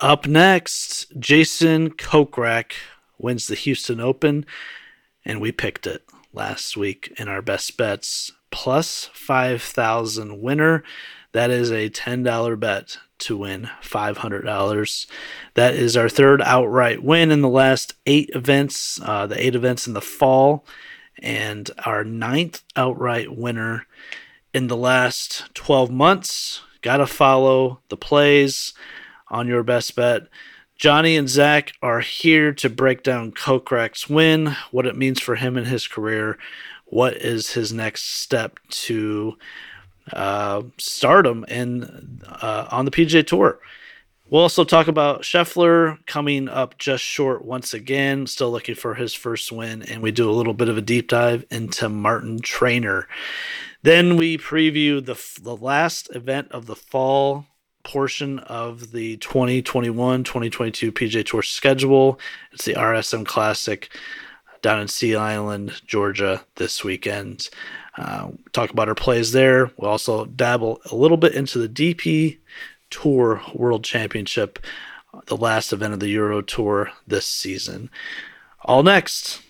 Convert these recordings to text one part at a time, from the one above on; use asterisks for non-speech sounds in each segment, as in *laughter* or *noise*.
Up next, Jason Kokrak wins the Houston Open, and we picked it last week in our best bets plus 5,000 winner. That is a $10 bet to win $500. That is our third outright win in the last eight events, uh, the eight events in the fall, and our ninth outright winner in the last 12 months. Got to follow the plays on your best bet. Johnny and Zach are here to break down Kokrak's win, what it means for him and his career, what is his next step to uh, stardom and uh, on the PGA Tour. We'll also talk about Scheffler coming up just short once again, still looking for his first win, and we do a little bit of a deep dive into Martin Trainer. Then we preview the the last event of the fall portion of the 2021-2022 PGA Tour schedule. It's the RSM Classic down in Sea Island, Georgia this weekend. Uh, talk about our plays there. We'll also dabble a little bit into the DP Tour World Championship, the last event of the Euro Tour this season. All next.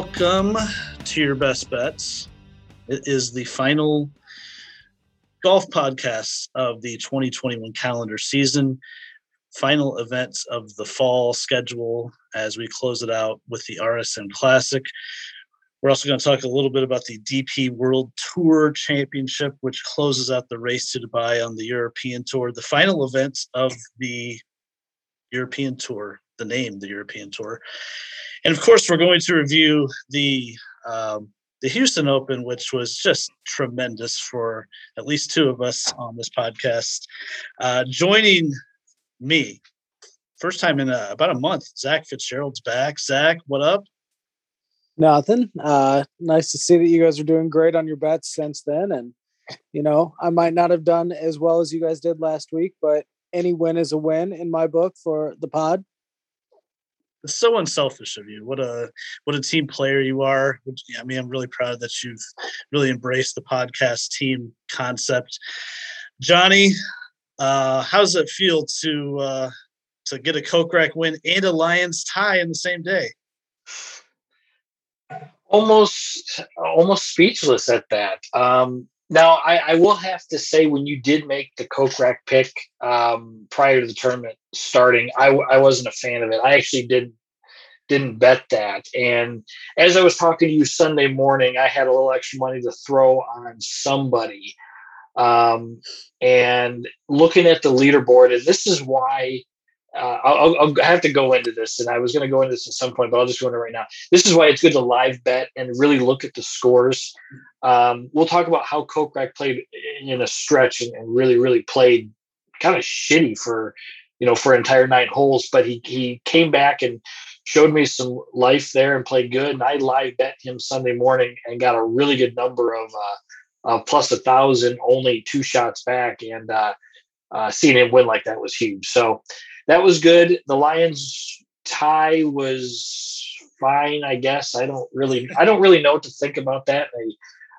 Welcome to your best bets. It is the final golf podcast of the 2021 calendar season. Final events of the fall schedule as we close it out with the RSM Classic. We're also going to talk a little bit about the DP World Tour Championship, which closes out the race to Dubai on the European Tour. The final events of the European Tour, the name, the European Tour. And of course, we're going to review the um, the Houston Open, which was just tremendous for at least two of us on this podcast. Uh, joining me, first time in a, about a month, Zach Fitzgerald's back. Zach, what up? Nothing. Uh, nice to see that you guys are doing great on your bets since then. And, you know, I might not have done as well as you guys did last week, but any win is a win in my book for the pod it's so unselfish of you. What a what a team player you are. I mean, I'm really proud that you've really embraced the podcast team concept. Johnny, uh, how does it feel to uh, to get a Kokrak win and a Lions tie in the same day? Almost, almost speechless at that. Um, now, I, I, will have to say, when you did make the Kokrak pick um, prior to the tournament starting, I, I wasn't a fan of it. I actually didn't didn't bet that. And as I was talking to you Sunday morning, I had a little extra money to throw on somebody. Um, and looking at the leaderboard, and this is why uh, I'll, I'll, have to go into this, and I was going to go into this at some point, but I'll just go into it right now. This is why it's good to live bet and really look at the scores. Um, we'll talk about how Kokrak played in a stretch and, and really, really played kind of shitty for you know for entire nine holes, but he he came back and showed me some life there and played good. And I live bet him Sunday morning and got a really good number of uh, uh, plus a thousand, only two shots back, and uh, uh, seeing him win like that was huge. So that was good. The Lions tie was fine, I guess. I don't really, I don't really know what to think about that.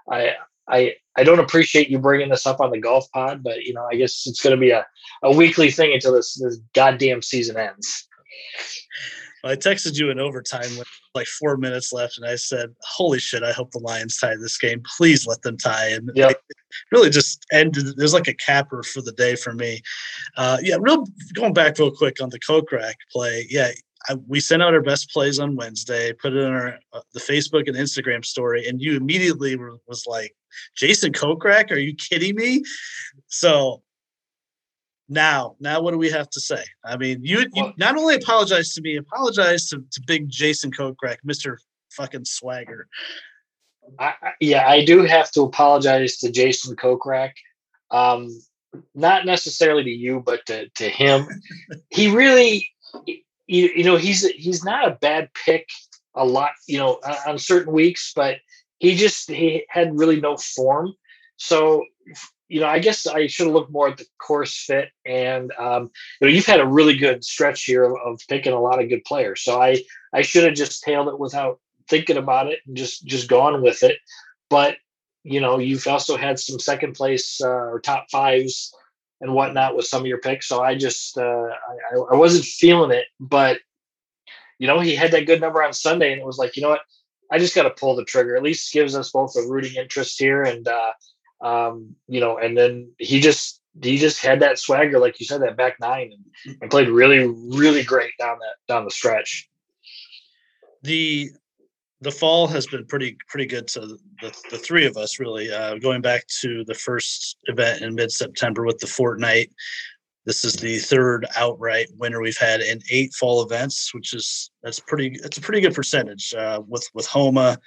I, I, I, I don't appreciate you bringing this up on the golf pod, but you know, I guess it's going to be a, a weekly thing until this, this goddamn season ends. Well, I texted you in overtime with like four minutes left, and I said, "Holy shit! I hope the Lions tie this game. Please let them tie." And yeah, really just ended. There's like a capper for the day for me. Uh, yeah, real going back real quick on the Kokrak play. Yeah, I, we sent out our best plays on Wednesday, put it in our uh, the Facebook and Instagram story, and you immediately were, was like, "Jason Kokrak, are you kidding me?" So now now what do we have to say? I mean you, you not only apologize to me apologize to, to big jason kokrak mr fucking swagger. I, yeah i do have to apologize to jason kokrak um not necessarily to you but to, to him. *laughs* He really you, you know he's he's not a bad pick a lot you know on certain weeks but he just he had really no form. So you know, I guess I should have looked more at the course fit, and um, you know, you've had a really good stretch here of, picking a lot of good players. So I I should have just tailed it without thinking about it and just just gone with it. But you know, you've also had some second place uh, or top fives and whatnot with some of your picks. So I just uh, I, I wasn't feeling it, but you know, he had that good number on Sunday, and it was like, you know what, I just got to pull the trigger. At least gives us both a rooting interest here, and uh, um, you know, and then he just he just had that swagger, like you said, that back nine, and, and played really, really great down that down the stretch. The the fall has been pretty pretty good to the, the three of us really uh, going back to the first event in mid-september with the Fortinet this is the third outright winner we've had in eight fall events which is that's pretty that's a pretty good percentage uh, with with homa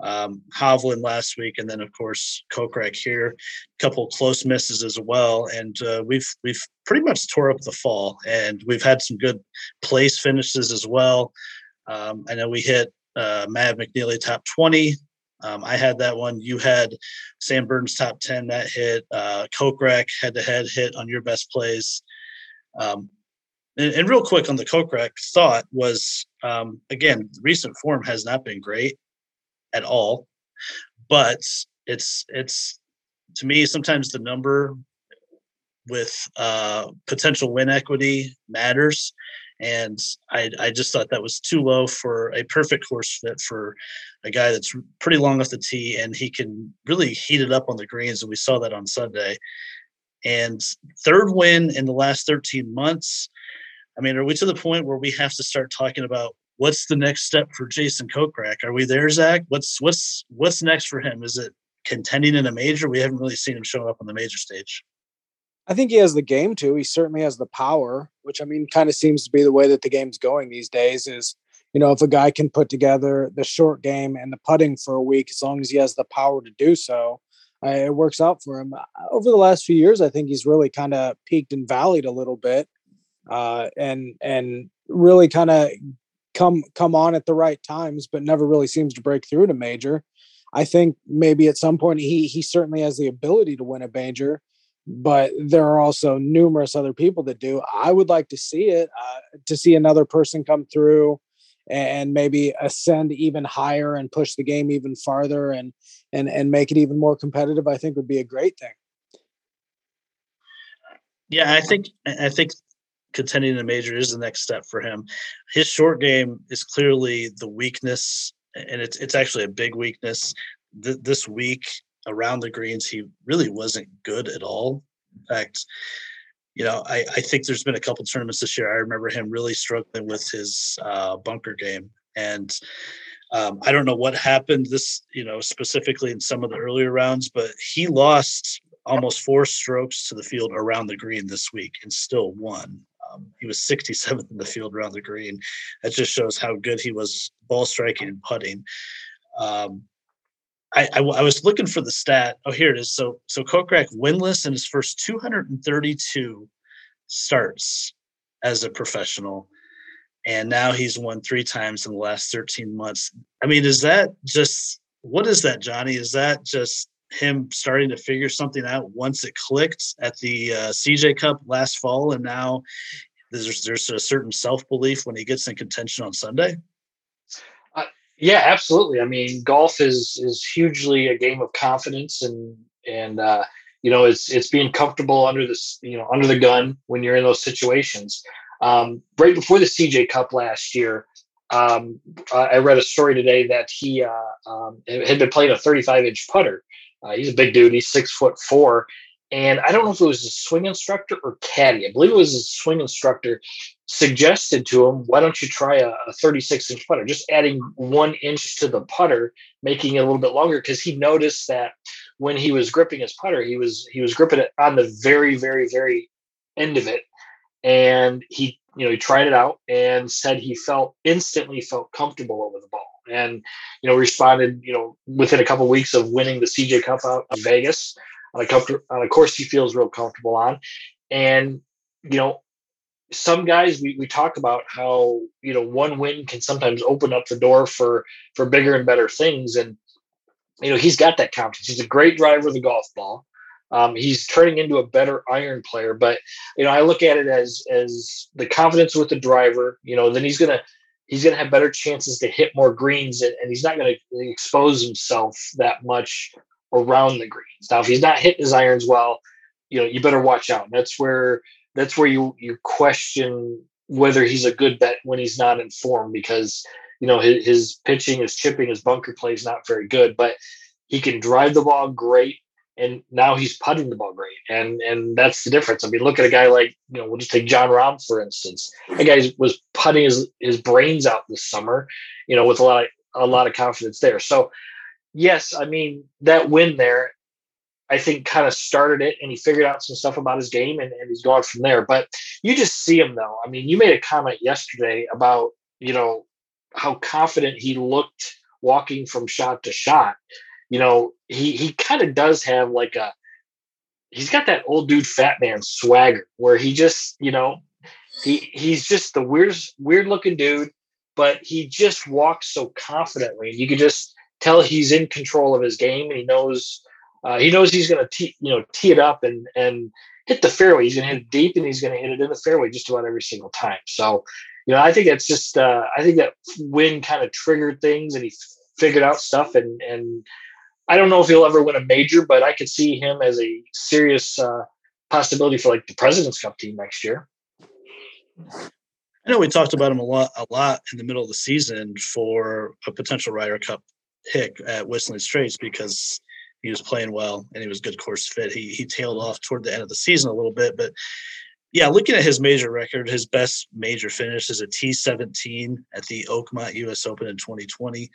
um, Hovland last week, and then of course Kokrak here. A couple close misses as well, and uh, we've we've pretty much tore up the fall, and we've had some good place finishes as well. Um, I know we hit uh, Mav McNealy top 20. Um, I had that one. You had Sam Burns top 10 that hit. Uh, Kokrak head to head hit on your best plays. Um, and, and, real quick on the Kokrak thought was um, again, recent form has not been great at all, but it's it's to me sometimes the number with uh, potential win equity matters and I, I just thought that was too low for a perfect course fit for a guy that's pretty long off the tee and he can really heat it up on the greens and we saw that on sunday. And third win in the last 13 months i mean are we to the point where we have to start talking about what's the next step for jason kokrak are we there zach what's what's what's next for him is it contending in a major we haven't really seen him show up on the major stage I think he has the game too. He certainly has the power, which I mean, kind of seems to be the way that the game's going these days. Is you know, if a guy can put together the short game and the putting for a week, as long as he has the power to do so, uh, it works out for him. Over the last few years, I think he's really kind of peaked and valleyed a little bit, uh, and and really kind of come come on at the right times, but never really seems to break through to major. I think maybe at some point he he certainly has the ability to win a major but there are also numerous other people that do. I would like to see it, uh, to see another person come through and maybe ascend even higher and push the game even farther and and and make it even more competitive. I think would be a great thing. Yeah, I think I think contending in a major is the next step for him. His short game is clearly the weakness, and it's it's actually a big weakness. Th- this week, around the greens, he really wasn't good at all. In fact, you know, I, I think there's been a couple tournaments this year. I remember him really struggling with his uh, bunker game. And um, I don't know what happened this, you know, specifically in some of the earlier rounds, but he lost almost four strokes to the field around the green this week and still won. Um, he was 67th in the field around the green. That just shows how good he was ball striking and putting. Um, I, I, I, was looking for the stat. Oh, here it is. So so Kokrak winless in his first 232 starts as a professional, and now he's won three times in the last 13 months. I mean, is that just what is that, Johnny? Is that just him starting to figure something out once it clicked at the uh, CJ Cup last fall, and now there's there's a certain self belief when he gets in contention on Sunday? Yeah, absolutely. I mean, golf is is hugely a game of confidence and and uh, you know it's it's being comfortable under this you know under the gun when you're in those situations. Um, right before the CJ Cup last year, um, I read a story today that he uh, um, had been playing a 35 inch putter. Uh, he's a big dude. He's six foot four, and I don't know if it was a swing instructor or caddy. I believe it was a swing instructor suggested to him, why don't you try a, a 36 inch putter? Just adding one inch to the putter, making it a little bit longer, because he noticed that when he was gripping his putter, he was he was gripping it on the very, very, very end of it. And he, you know, he tried it out and said he felt instantly felt comfortable over the ball. And, you know, responded, you know, within a couple of weeks of winning the CJ Cup out in Vegas on a comfort on a course he feels real comfortable on. And, you know, some guys we, we talk about how you know one win can sometimes open up the door for for bigger and better things and you know he's got that confidence he's a great driver of the golf ball Um, he's turning into a better iron player, but you know, I look at it as as the confidence with the driver. You know, then he's gonna he's gonna have better chances to hit more greens, and, and he's not gonna expose himself that much around the greens. Now, if he's not hitting his irons well, you know, you better watch out. That's where that's where you you question whether he's a good bet when he's not in form because you know his, his pitching, his chipping, his bunker play is not very good, but he can drive the ball great and now he's putting the ball great, and and that's the difference. I mean, look at a guy like you know, we'll just take Jon Rahm for instance. That guy was putting his his brains out this summer, you know, with a lot of, a lot of confidence there. So, yes, I mean that win there, I think kind of started it, and he figured out some stuff about his game, and, and he's gone from there. But you just see him though. I mean, you made a comment yesterday about you know how confident he looked walking from shot to shot you know, he he kind of does have like a he's got that old dude fat man swagger where he just, you know, he he's just the weirdest weird looking dude, but he just walks so confidently. You can just tell he's in control of his game and he knows uh, he knows he's going to tee you know tee it up and and hit the fairway. He's going to hit it deep and he's going to hit it in the fairway just about every single time. So, you know, I think it's just uh, I think that win kind of triggered things and he figured out stuff and and I don't know if he'll ever win a major, but I could see him as a serious uh, possibility for like the President's Cup team next year. I know we talked about him a lot, a lot in the middle of the season for a potential Ryder Cup pick at Whistling Straits because he was playing well and he was good course fit. He he tailed off toward the end of the season a little bit, but yeah, looking at his major record, his best major finish is a T17 at the Oakmont U.S. Open in 2020.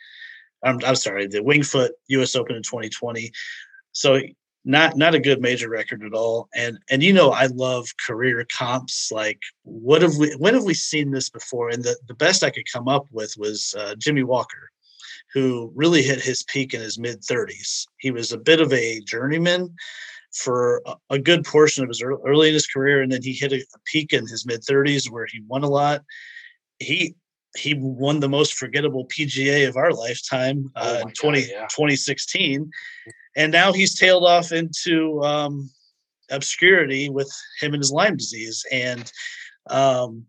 I'm, I'm sorry, the Winged Foot U.S. Open in 2020. So not not a good major record at all. And and you know I love career comps. Like what have we when have we seen this before? And the the best I could come up with was uh, Jimmy Walker, who really hit his peak in his mid 30s. He was a bit of a journeyman for a, good portion of his early in his career, and then he hit a peak in his mid 30s where he won a lot. He he won the most forgettable PGA of our lifetime uh, oh in 20, God, yeah. 2016. And now he's tailed off into um, obscurity with him and his Lyme disease. And um,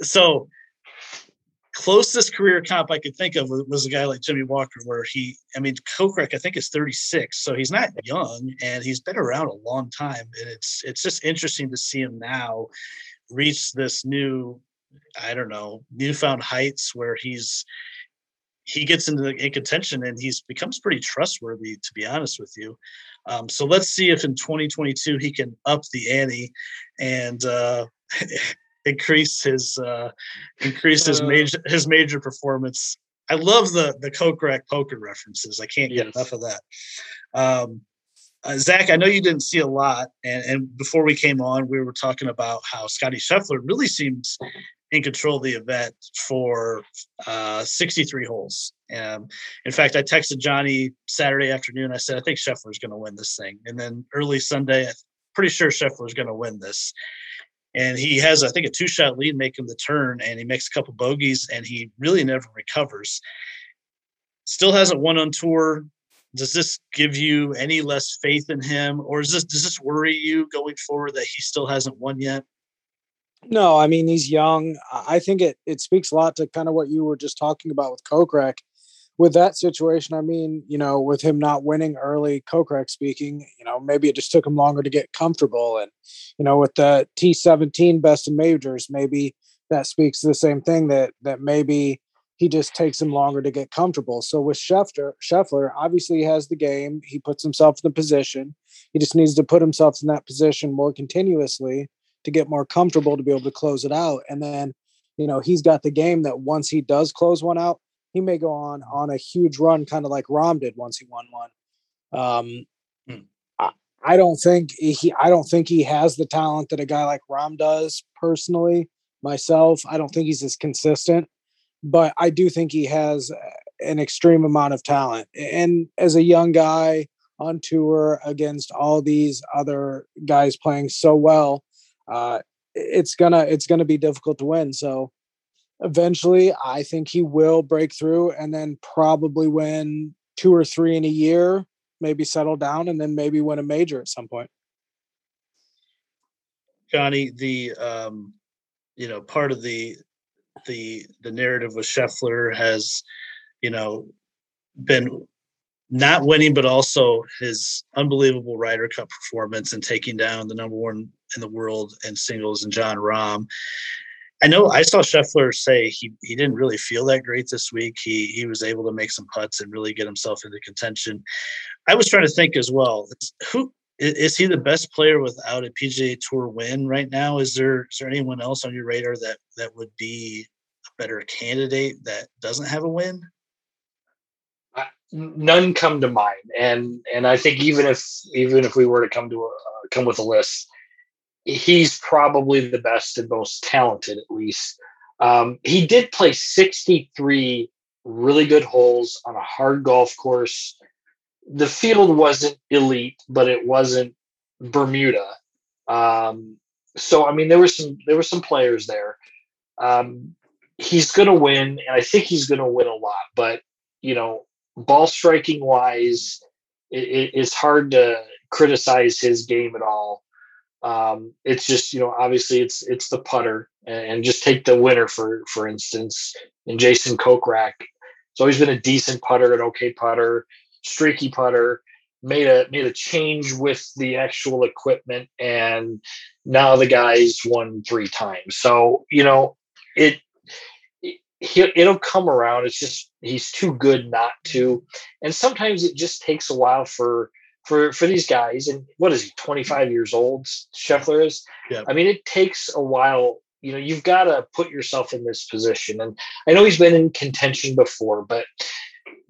so, closest career comp I could think of was a guy like Jimmy Walker, where he, I mean, Kokrak, I think is 36, so he's not young and he's been around a long time. And it's it's just interesting to see him now reach this new I don't know, newfound heights where he's he gets into the, in contention and he's becomes pretty trustworthy, to be honest with you. Um, so let's see if in 2022 he can up the ante and uh, *laughs* increase his uh, increase his uh. major his major performance. I love the the Kokrak poker references. I can't get yes. enough of that. Um, uh, Zach, I know you didn't see a lot, and, and before we came on, we were talking about how Scotty Scheffler really seems control of the event for uh, 63 holes. Um, in fact, I texted Johnny Saturday afternoon. I said, I think Scheffler's going to win this thing. And then early Sunday, I'm pretty sure Scheffler's going to win this. And he has, I think, a two shot lead making the turn, and he makes a couple bogeys, and he really never recovers. Still hasn't won on tour. Does this give you any less faith in him, or is this does this worry you going forward that he still hasn't won yet? No, I mean he's young. I think it it speaks a lot to kind of what you were just talking about with Kokrak. With that situation, I mean, you know, with him not winning early, Kokrak speaking, you know, maybe it just took him longer to get comfortable. And, you know, with the T seventeen best in majors, maybe that speaks to the same thing that that maybe he just takes him longer to get comfortable. So with Scheffler, Scheffler obviously he has the game. He puts himself in the position. He just needs to put himself in that position more continuously to get more comfortable to be able to close it out. And then, you know, he's got the game that once he does close one out, he may go on on a huge run, kind of like Rahm did once he won one. Um, hmm. I, I don't think he, I don't think he has the talent that a guy like Rahm does. Personally, myself, I don't think he's as consistent, but I do think he has an extreme amount of talent. And as a young guy on tour against all these other guys playing so well, uh, it's gonna it's gonna be difficult to win. So eventually, I think he will break through and then probably win two or three in a year. maybe settle down and then maybe win a major at some point. Johnny, the um, you know part of the the the narrative with Scheffler has you know been not winning, but also his unbelievable Ryder Cup performance and taking down the number one in the world in singles and Jon Rahm. I know I saw Scheffler say he he didn't really feel that great this week. He he was able to make some putts and really get himself into contention. I was trying to think as well. Who is he the best player without a PGA Tour win right now? Is there is there anyone else on your radar that that would be a better candidate that doesn't have a win? None come to mind, and and I think even if even if we were to come to a uh, come with a list, he's probably the best and most talented, at least. Um, he did play 63 really good holes on a hard golf course. The field wasn't elite, but it wasn't Bermuda. Um, so I mean, there were some there were some players there. Um, he's going to win, and I think he's going to win a lot. But you know, ball striking wise, it, it, it's hard to criticize his game at all. Um, it's just you know obviously it's it's the putter and, just take the winner for for instance and Jason Kokrak. It's always been a decent putter, an okay putter, streaky putter. Made a made a change with the actual equipment, and now the guy's won three times. So you know it he, it'll come around. It's just he's too good not to, and sometimes it just takes a while for for for these guys. And what is he? Twenty five years old. Scheffler is. Yeah. I mean, it takes a while. You know, you've got to put yourself in this position. And I know he's been in contention before, but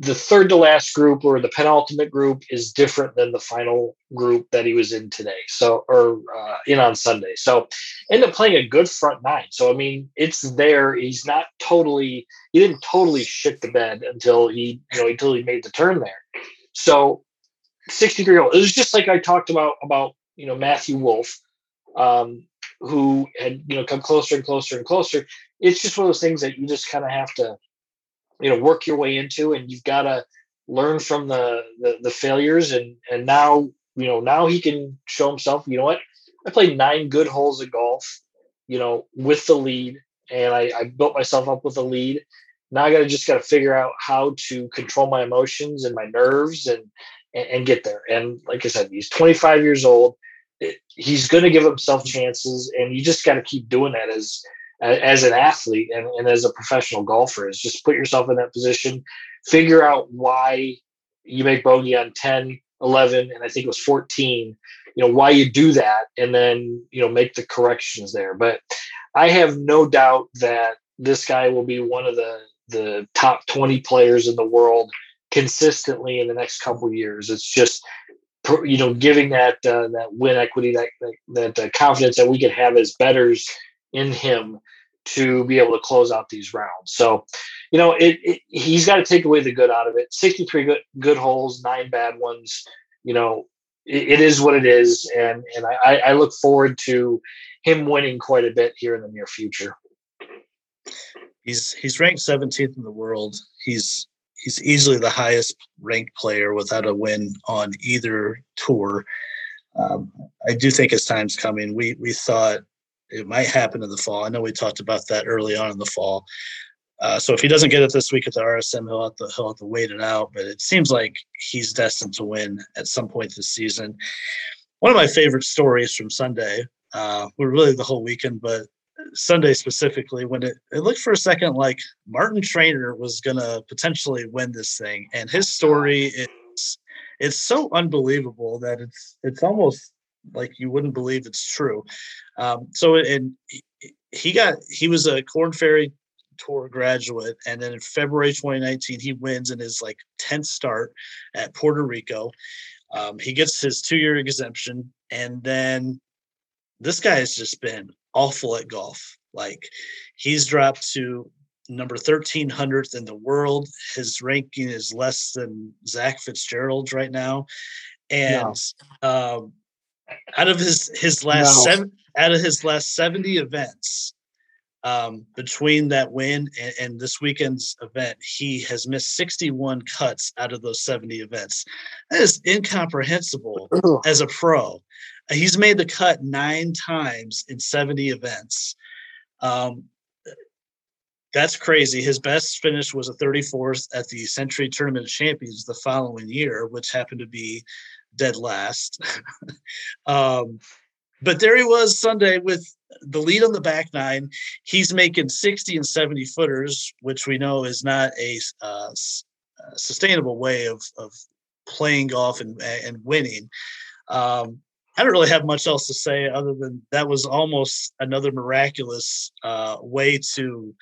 the third to last group or the penultimate group is different than the final group that he was in today. So, or uh, in on Sunday. So, end up playing a good front nine. So, I mean, it's there. He's not totally, he didn't totally shit the bed until he, you know, until he made the turn there. So, 63 year old, it was just like I talked about, about, you know, Matthew Wolff, um, who had, you know, come closer and closer and closer. It's just one of those things that you just kind of have to, you know work your way into and you've got to learn from the, the, the failures. And and now you know now he can show himself you know what? I played nine good holes of golf you know with the lead and i, I built myself up with a lead. Now i gotta just gotta figure out how to control my emotions and my nerves and, and and, get there. And like i said he's 25 years old. He's going to give himself chances and you just got to keep doing that as as an athlete and, and as a professional golfer is just put yourself in that position, figure out why you make bogey on 10, 11, and I think it was 14, you know, why you do that, and then, you know, make the corrections there. But I have no doubt that this guy will be one of the, the top 20 players in the world consistently in the next couple years. It's just, you know, giving that, uh, that win equity, that, that, that uh, confidence that we can have as betters in him to be able to close out these rounds. So, you know, it, it he's got to take away the good out of it. 63 good good holes, nine bad ones. You know, it, it is what it is, and and I, I look forward to him winning quite a bit here in the near future. He's he's ranked 17th in the world. He's he's easily the highest ranked player without a win on either tour. Um, I do think his time's coming. We we thought it might happen in the fall. I know we talked about that early on in the fall. Uh, so if he doesn't get it this week at the RSM, he'll have, to, he'll have to wait it out. But it seems like he's destined to win at some point this season. One of my favorite stories from Sunday, uh, were really the whole weekend, but Sunday specifically, when it, it looked for a second like Martin Trainer was going to potentially win this thing, and his story is it's so unbelievable that it's it's almost like you wouldn't believe it's true. Um, so and he got he was a Corn Ferry Tour graduate, and then in February 2019 he wins in his like 10th start at Puerto Rico. Um, he gets his two year exemption, and then this guy has just been awful at golf. Like he's dropped to number 1300th in the world. His ranking is less than Zach Fitzgerald's right now. And no. um, out of his his last no. seven out of his last 70 events um, between that win and, and, this weekend's event, he has missed 61 cuts out of those 70 events. That is incomprehensible as a pro. He's made the cut nine times in 70 events. Um, that's crazy. His best finish was a 34th at the Sentry Tournament of Champions the following year, which happened to be dead last. *laughs* um, but there he was Sunday with the lead on the back nine. He's making 60 and 70 footers, which we know is not a uh, sustainable way of, of playing golf and, and winning. Um, I don't really have much else to say other than that was almost another miraculous uh, way to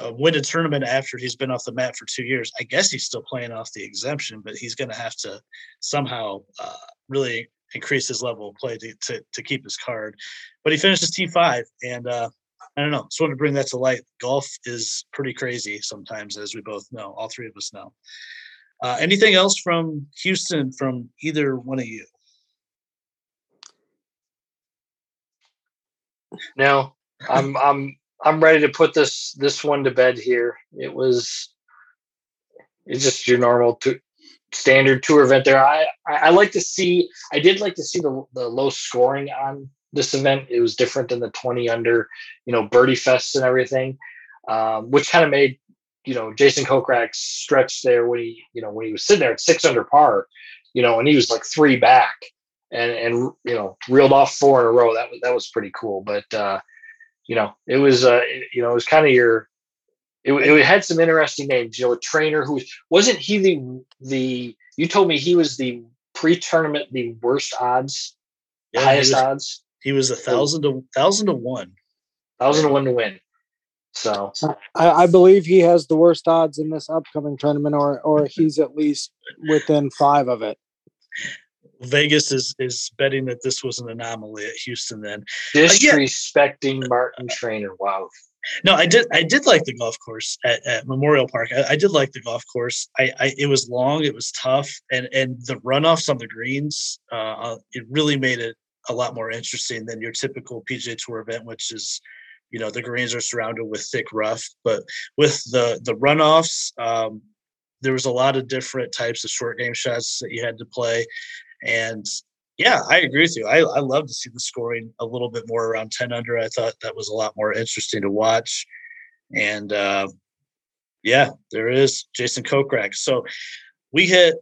uh, win a tournament after he's been off the mat for two years. I guess he's still playing off the exemption, but he's going to have to somehow uh, really increase his level of play to, to, to, keep his card. But he finishes T5, and uh, I don't know. Just wanted to bring that to light. Golf is pretty crazy sometimes, as we both know. All three of us know. Uh, anything else from Houston from either one of you? No, I'm I'm I'm ready to put this this one to bed here. It was it's just your normal to, standard tour event there. I, I, like to see I did like to see the the low scoring on this event. It was different than the 20 under, you know, birdie fests and everything. Um, which kind of made you know Jason Kokrak's stretch there when he you know when he was sitting there at six under par, you know, and he was like three back and and you know reeled off four in a row. That was that was pretty cool. But uh, you know, it was uh, you know, it was kind of your. It, it had some interesting names. You know, a trainer who wasn't he the the. You told me he was the pre-tournament the worst odds, yeah, highest he was, odds. He was a thousand to thousand to one. Thousand to one to win. So I, I, believe he has the worst odds in this upcoming tournament, or or he's at least within five of it. Vegas is is betting that this was an anomaly at Houston. Then disrespecting uh, yeah. Martin Trainer. Wow. No, I did. I did like the golf course at, at Memorial Park. I, I, did like the golf course. I, I, it was long, it was tough, and and the runoffs on the greens, uh, uh it really made it a lot more interesting than your typical PGA Tour event, which is, you know, the greens are surrounded with thick rough. But with the the runoffs, um, there was a lot of different types of short game shots that you had to play. And yeah, I agree with you. I, I love to see the scoring a little bit more around 10 under. I thought that was a lot more interesting to watch. And uh, yeah, there is Jason Kokrak. So we hit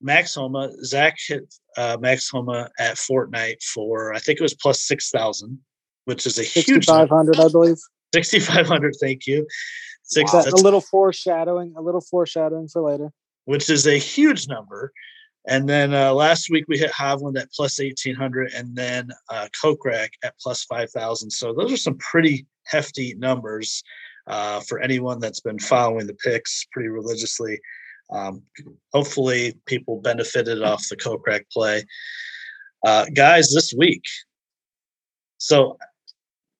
Max Homa. Zach hit uh, Max Homa at Fortinet for, I think it was plus 6,000, which is a huge 6,500, I believe. 6,500. Thank you. Six, wow. a little foreshadowing, a little foreshadowing for later. Which is a huge number. And then uh, last week we hit Hovland at plus 1800 and then uh, Kokrak at plus 5000. So those are some pretty hefty numbers uh, for anyone that's been following the picks pretty religiously. Um, hopefully people benefited off the Kokrak play. Uh, guys, this week. So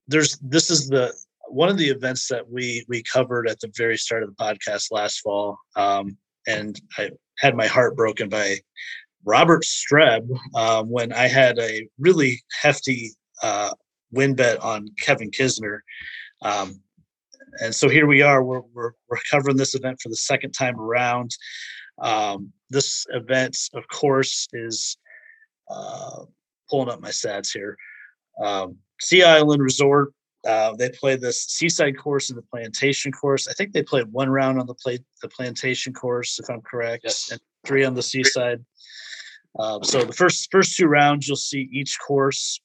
there's this is the one of the events that we we covered at the very start of the podcast last fall. Um, and I had my heart broken by Robert Streb um, when I had a really hefty uh, win bet on Kevin Kisner. Um, and so here we are. We're, we're, we're, covering this event for the second time around. Um, this event, of course, is uh, pulling up my stats here. Um, sea Island Resort uh, they played the seaside course and the plantation course. I think they played one round on the play the plantation course, if I'm correct, yes. and three on the seaside. Um, so the first first two rounds, you'll see each course.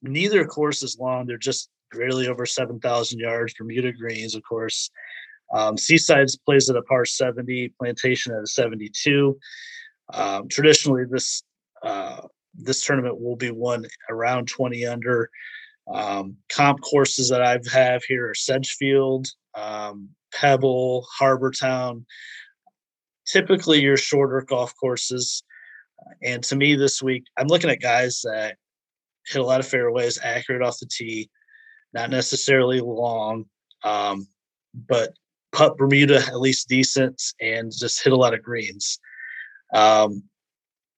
Neither course is long; they're just barely over seven thousand yards. Bermuda greens, of course. Um, Seasides plays at a par 70, Plantation at a 72. Um, traditionally, this uh, this tournament will be won around 20 under. Um, comp courses that I have here are Sedgefield, um, Pebble, Harbour Town. Typically, your shorter golf courses. And to me, this week, I'm looking at guys that hit a lot of fairways, accurate off the tee, not necessarily long, um, but putt Bermuda at least decent and just hit a lot of greens. Um,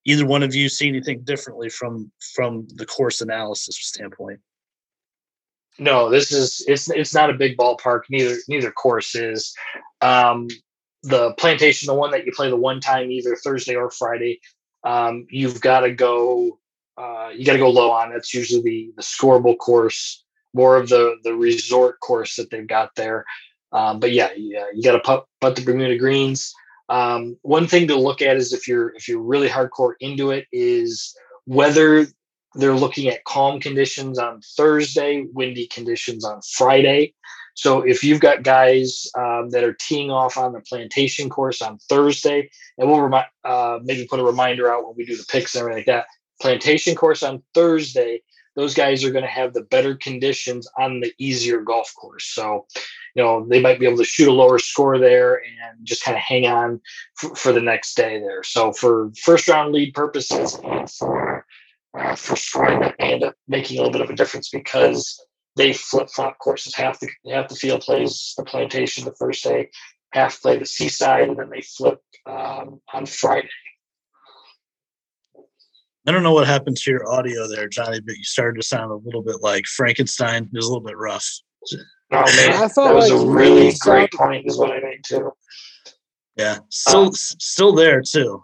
either one of you see anything differently from from the course analysis standpoint? No, this is it's it's not a big ballpark. Neither neither course is. Um, the plantation, the one that you play the one time either Thursday or Friday, um, you've got to go. Uh, you got to go low on. That's usually the the scoreable course, more of the the resort course that they've got there. Um, but yeah, yeah, you got to put put the Bermuda greens. Um, one thing to look at is if you're if you're really hardcore into it is whether they're looking at calm conditions on Thursday, windy conditions on Friday. So if you've got guys um, that are teeing off on the plantation course on Thursday, and we'll remind uh, maybe put a reminder out when we do the picks and everything like that. Plantation course on Thursday, those guys are going to have the better conditions on the easier golf course. So, you know, they might be able to shoot a lower score there and just kind of hang on for, for the next day there. So, for first round lead purposes uh, for scoring, that end up making a little bit of a difference because they flip flop courses. Half the half the field plays the plantation the first day, half play the seaside, and then they flip um, on Friday. I don't know what happened to your audio there, Johnny, but you started to sound a little bit like Frankenstein. It was a little bit rough. Oh man, I thought that was like a really great point. Is what I made too. Yeah, still um, still there too.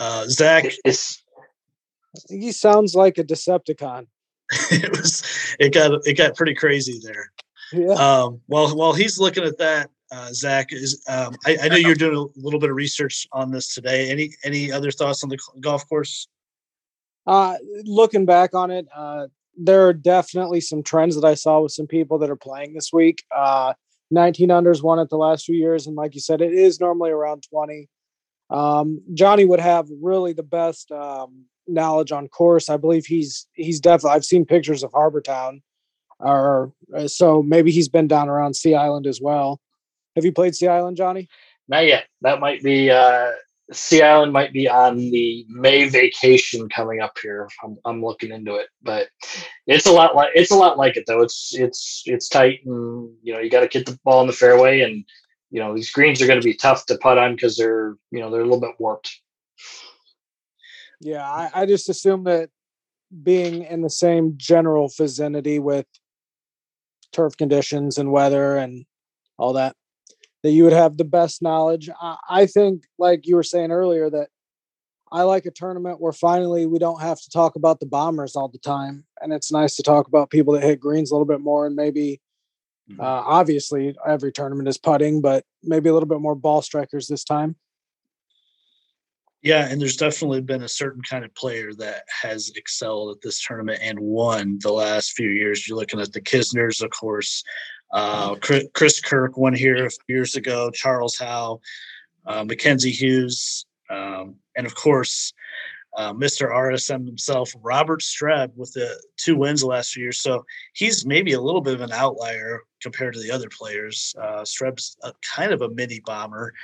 Uh, Zach, it's, he sounds like a Decepticon. *laughs* it was it got it got pretty crazy there. Yeah. Um, while while he's looking at that, uh, Zach is um, I, I know you're doing a little bit of research on this today. Any any other thoughts on the golf course? Uh, looking back on it, uh, there are definitely some trends that I saw with some people that are playing this week. Uh, 19 unders won it the last few years, and like you said, it is normally around 20. Um, Johnny would have really the best um, knowledge on course. I believe he's he's definitely. I've seen pictures of Harbour Town, or uh, so maybe he's been down around Sea Island as well. Have you played Sea Island, Johnny? Not yet. That might be uh, Sea Island might be on the May vacation coming up here. I'm, I'm looking into it, but it's a lot like it's a lot like it though. It's it's it's tight, and you know you got to get the ball in the fairway, and you know these greens are going to be tough to putt on because they're you know they're a little bit warped. Yeah, I, I just assume that being in the same general vicinity with turf conditions and weather and all that, that you would have the best knowledge. I, I think, like you were saying earlier, that I like a tournament where finally we don't have to talk about the bombers all the time, and it's nice to talk about people that hit greens a little bit more and maybe. Mm-hmm. Uh, obviously, every tournament is putting, but maybe a little bit more ball strikers this time. Yeah, and there's definitely been a certain kind of player that has excelled at this tournament and won the last few years. You're looking at the Kisners, of course. Uh, Chris Kirk won here years ago. Charles Howe, uh, Mackenzie Hughes, um, and of course, uh, Mr. RSM himself, Robert Streb, with the two wins the last few years. So he's maybe a little bit of an outlier compared to the other players. Uh, Streb's a, kind of a mini bomber,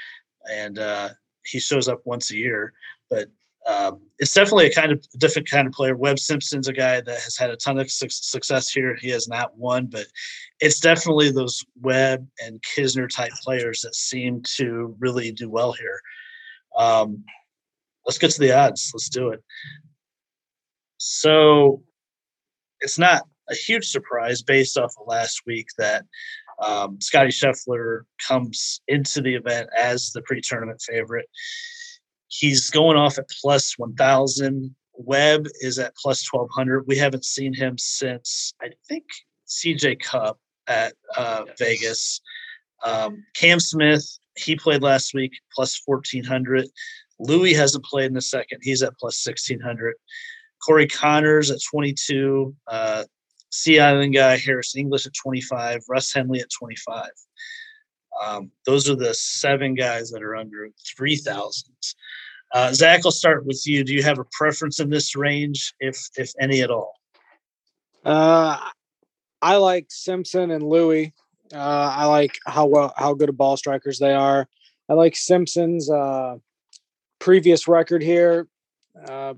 and uh, he shows up once a year, but um, it's definitely a kind of different kind of player. Webb Simpson's a guy that has had a ton of su- success here. He has not won, but it's definitely those Webb and Kisner type players that seem to really do well here. Um, let's get to the odds. Let's do it. So it's not a huge surprise based off of last week that um, Scotty Scheffler comes into the event as the pre-tournament favorite. He's going off at plus 1,000. Webb is at plus 1,200. We haven't seen him since, I think, CJ Cup at uh, Vegas. Um, Cam Smith, he played last week, plus 1,400. Louis hasn't played in the second. He's at plus 1,600. Corey Conners at 22. Uh, Sea Island guy, Harris English at 25, Russ Henley at 25. Um, those are the seven guys that are under 3,000. Uh, Zach, I'll start with you. Do you have a preference in this range, if if any at all? Uh, I like Simpson and Louis. Uh, I like how well how good of ball strikers they are. I like Simpson's uh, previous record here. Uh,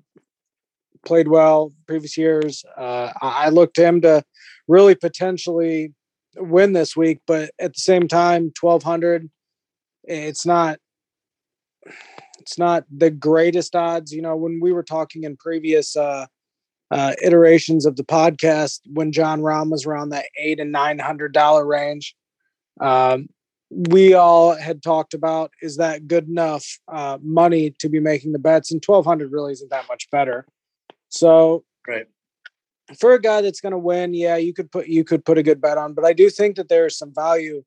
played well previous years. Uh, I looked him to really potentially win this week, but at the same time, twelve hundred, it's not it's not the greatest odds. You know, when we were talking in previous uh, uh, iterations of the podcast when Jon Rahm was around that eight and nine hundred dollar range. Um, we all had talked about is that good enough uh, money to be making the bets, and twelve hundred really isn't that much better. So, right for a guy that's going to win, yeah, you could put you could put a good bet on, but I do think that there is some value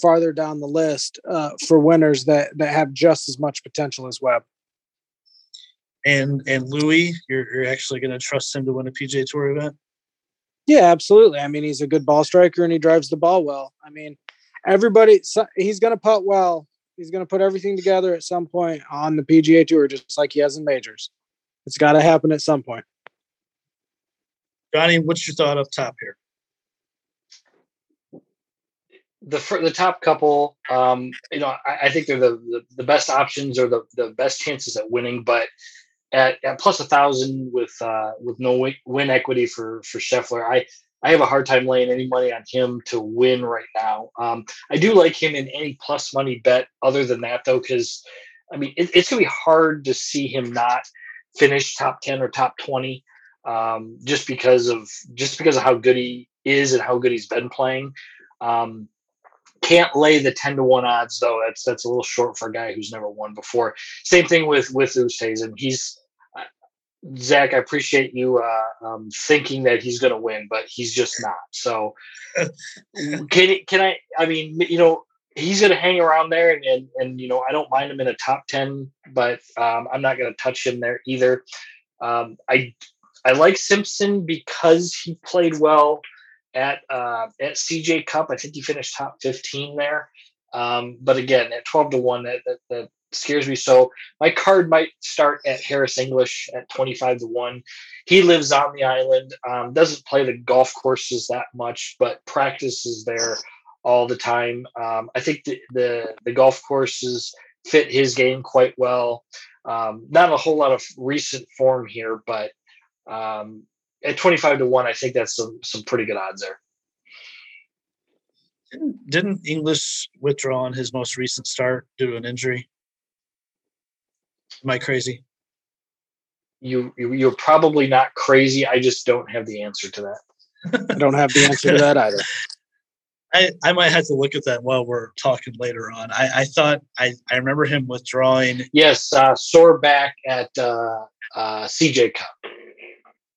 farther down the list uh, for winners that that have just as much potential as Webb. And and Louis, you're you're actually going to trust him to win a PGA Tour event? Yeah, absolutely. I mean, he's a good ball striker and he drives the ball well. I mean, everybody he's going to putt well. He's going to put everything together at some point on the PGA Tour, just like he has in majors. It's got to happen at some point. Johnny, what's your thought up top here? The the top couple, um, you know, I, I think they're the, the, the best options or the, the best chances at winning. But at, at plus a thousand with uh, with no win equity for for Scheffler, I I have a hard time laying any money on him to win right now. Um, I do like him in any plus money bet other than that though, because I mean it, it's gonna be hard to see him not finish top ten or top twenty um, just because of just because of how good he is and how good he's been playing. Um, can't lay the 10 to 1 odds though that's that's a little short for a guy who's never won before same thing with with Oosthuizen. he's uh, Zach, I appreciate you uh, um, thinking that he's going to win, but he's just not. So, *laughs* can can I? I mean, you know, he's going to hang around there, and, and and you know, I don't mind him in a top ten, but um, I'm not going to touch him there either. Um, I I like Simpson because he played well at uh, at CJ Cup. I think he finished top 15 there. Um, but again, at 12 to 1, that, that, that, scares me. So my card might start at Harris English at 25 to 1. He lives on the island, um, doesn't play the golf courses that much, but practices there all the time. Um, I think the, the, the golf courses fit his game quite well. Um, not a whole lot of recent form here, but um, at 25 to 1, I think that's some, some pretty good odds there. Didn't, didn't English withdraw on his most recent start due to an injury? Am I crazy? You, you are probably not crazy. I just don't have the answer to that. I don't have the answer to that *laughs* either. I, I might have to look at that while we're talking later on. I, I thought I, I remember him withdrawing. Yes, uh, sore back at uh, uh, CJ Cup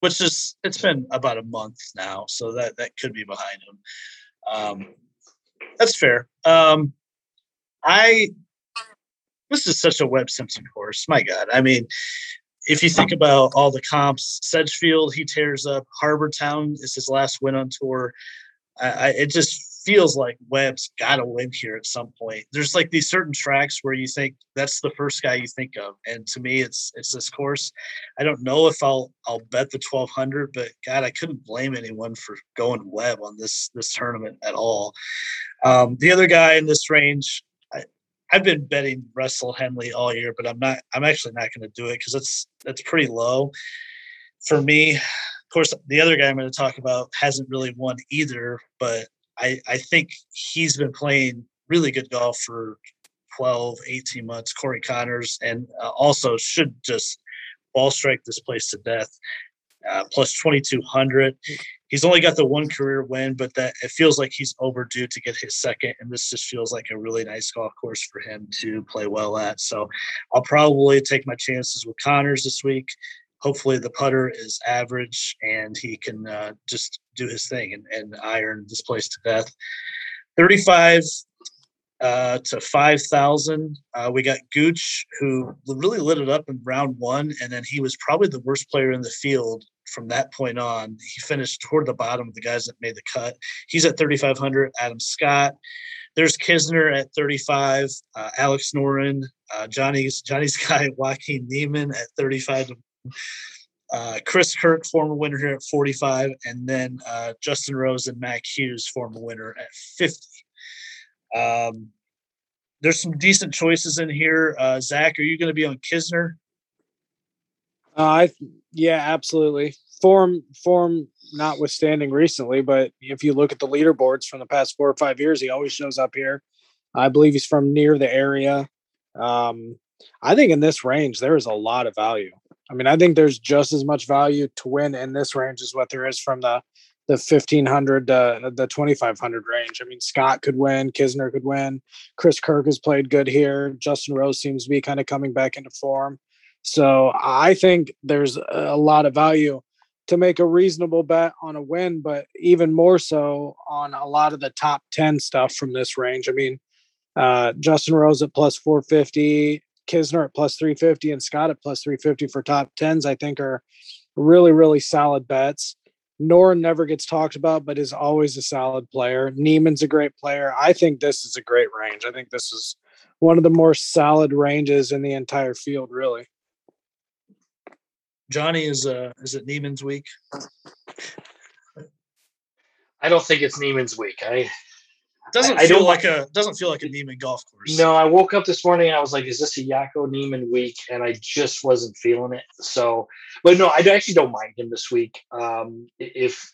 which is it's been about a month now, so that that could be behind him. Um, that's fair. Um, I this is such a Webb Simpson horse. My God, I mean, if you think about all the comps, Sedgefield he tears up. Harbour Town is his last win on tour. I, I it just feels like Webb's got to win here at some point. There's like these certain tracks where you think that's the first guy you think of, and to me, it's it's this course. I don't know if I'll I'll bet the 1200, but God, I couldn't blame anyone for going Webb on this this tournament at all. Um, the other guy in this range, I've been betting Russell Henley all year, but I'm not. I'm actually not going to do it because it's that's pretty low for me. Of course, the other guy I'm going to talk about hasn't really won either, but I, I think he's been playing really good golf for 12, 18 months. Corey Conners, and uh, also should just ball strike this place to death. Uh, plus 2200 he's only got the one career win but that it feels like he's overdue to get his second and this just feels like a really nice golf course for him to play well at so i'll probably take my chances with Conners this week hopefully the putter is average and he can uh, just do his thing and, and iron this place to death. 35 uh, to 5,000. Uh, we got Gooch, who really lit it up in round one, and then he was probably the worst player in the field from that point on. He finished toward the bottom of the guys that made the cut. He's at 3,500. Adam Scott. There's Kisner at 35. Uh, Alex Noren. Uh, Johnny's Johnny's *laughs* guy Joaquin Niemann at 35 to uh, Chris Kirk, former winner here at 45, and then uh, Justin Rose and Mac Hughes, former winner at 50. Um, there's some decent choices in here. Uh, Zach, are you going to be on Kisner? Uh, I yeah, absolutely. Form form notwithstanding recently, but if you look at the leaderboards from the past four or five years, he always shows up here. I believe he's from near the area. Um, I think in this range there is a lot of value. I mean, I think there's just as much value to win in this range as what there is from the the 1500 uh, the 2500 range. I mean, Scott could win, Kisner could win, Chris Kirk has played good here. Justin Rose seems to be kind of coming back into form. So I think there's a lot of value to make a reasonable bet on a win, but even more so on a lot of the top 10 stuff from this range. I mean, uh, Justin Rose at plus 450, Kisner at plus 350, and Scott at plus 350 for top 10s, I think are really, really solid bets. Noren never gets talked about, but is always a solid player. Niemann's a great player. I think this is a great range. I think this is one of the more solid ranges in the entire field, really. Johnny is uh is it Niemann's week? I don't think it's Niemann's week. I doesn't I, feel I like a doesn't feel like a Niemann golf course. No, I woke up this morning and I was like, "Is this a Joaquin Niemann week?" And I just wasn't feeling it. So, but no, I actually don't mind him this week. Um, if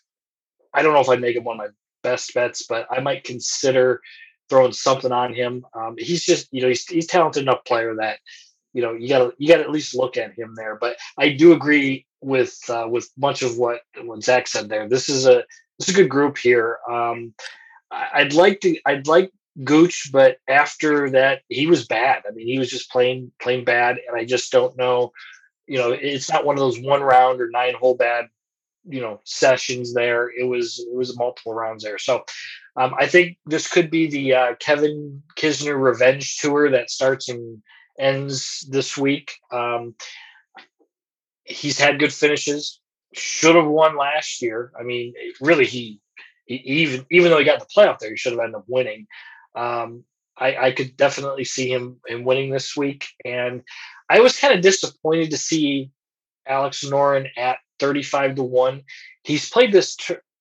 I don't know if I'd make him one of my best bets, but I might consider throwing something on him. Um, he's just you know he's he's talented enough player that you know you got to you got to at least look at him there. But I do agree with uh, with much of what what Zach said there. This is a this is a good group here. Um, I'd like to. I'd like Gooch, but after that, he was bad. I mean, he was just playing playing bad, and I just don't know. You know, it's not one of those one round or nine hole bad, you know, sessions. There, it was it was multiple rounds there. So, um, I think this could be the uh, Kevin Kisner revenge tour that starts and ends this week. Um, he's had good finishes. Should have won last year. I mean, really, he even even though he got the playoff there, he should have ended up winning. Um, I, I, could definitely see him in winning this week, and I was kind of disappointed to see Alex Noren at thirty-five to one. He's played this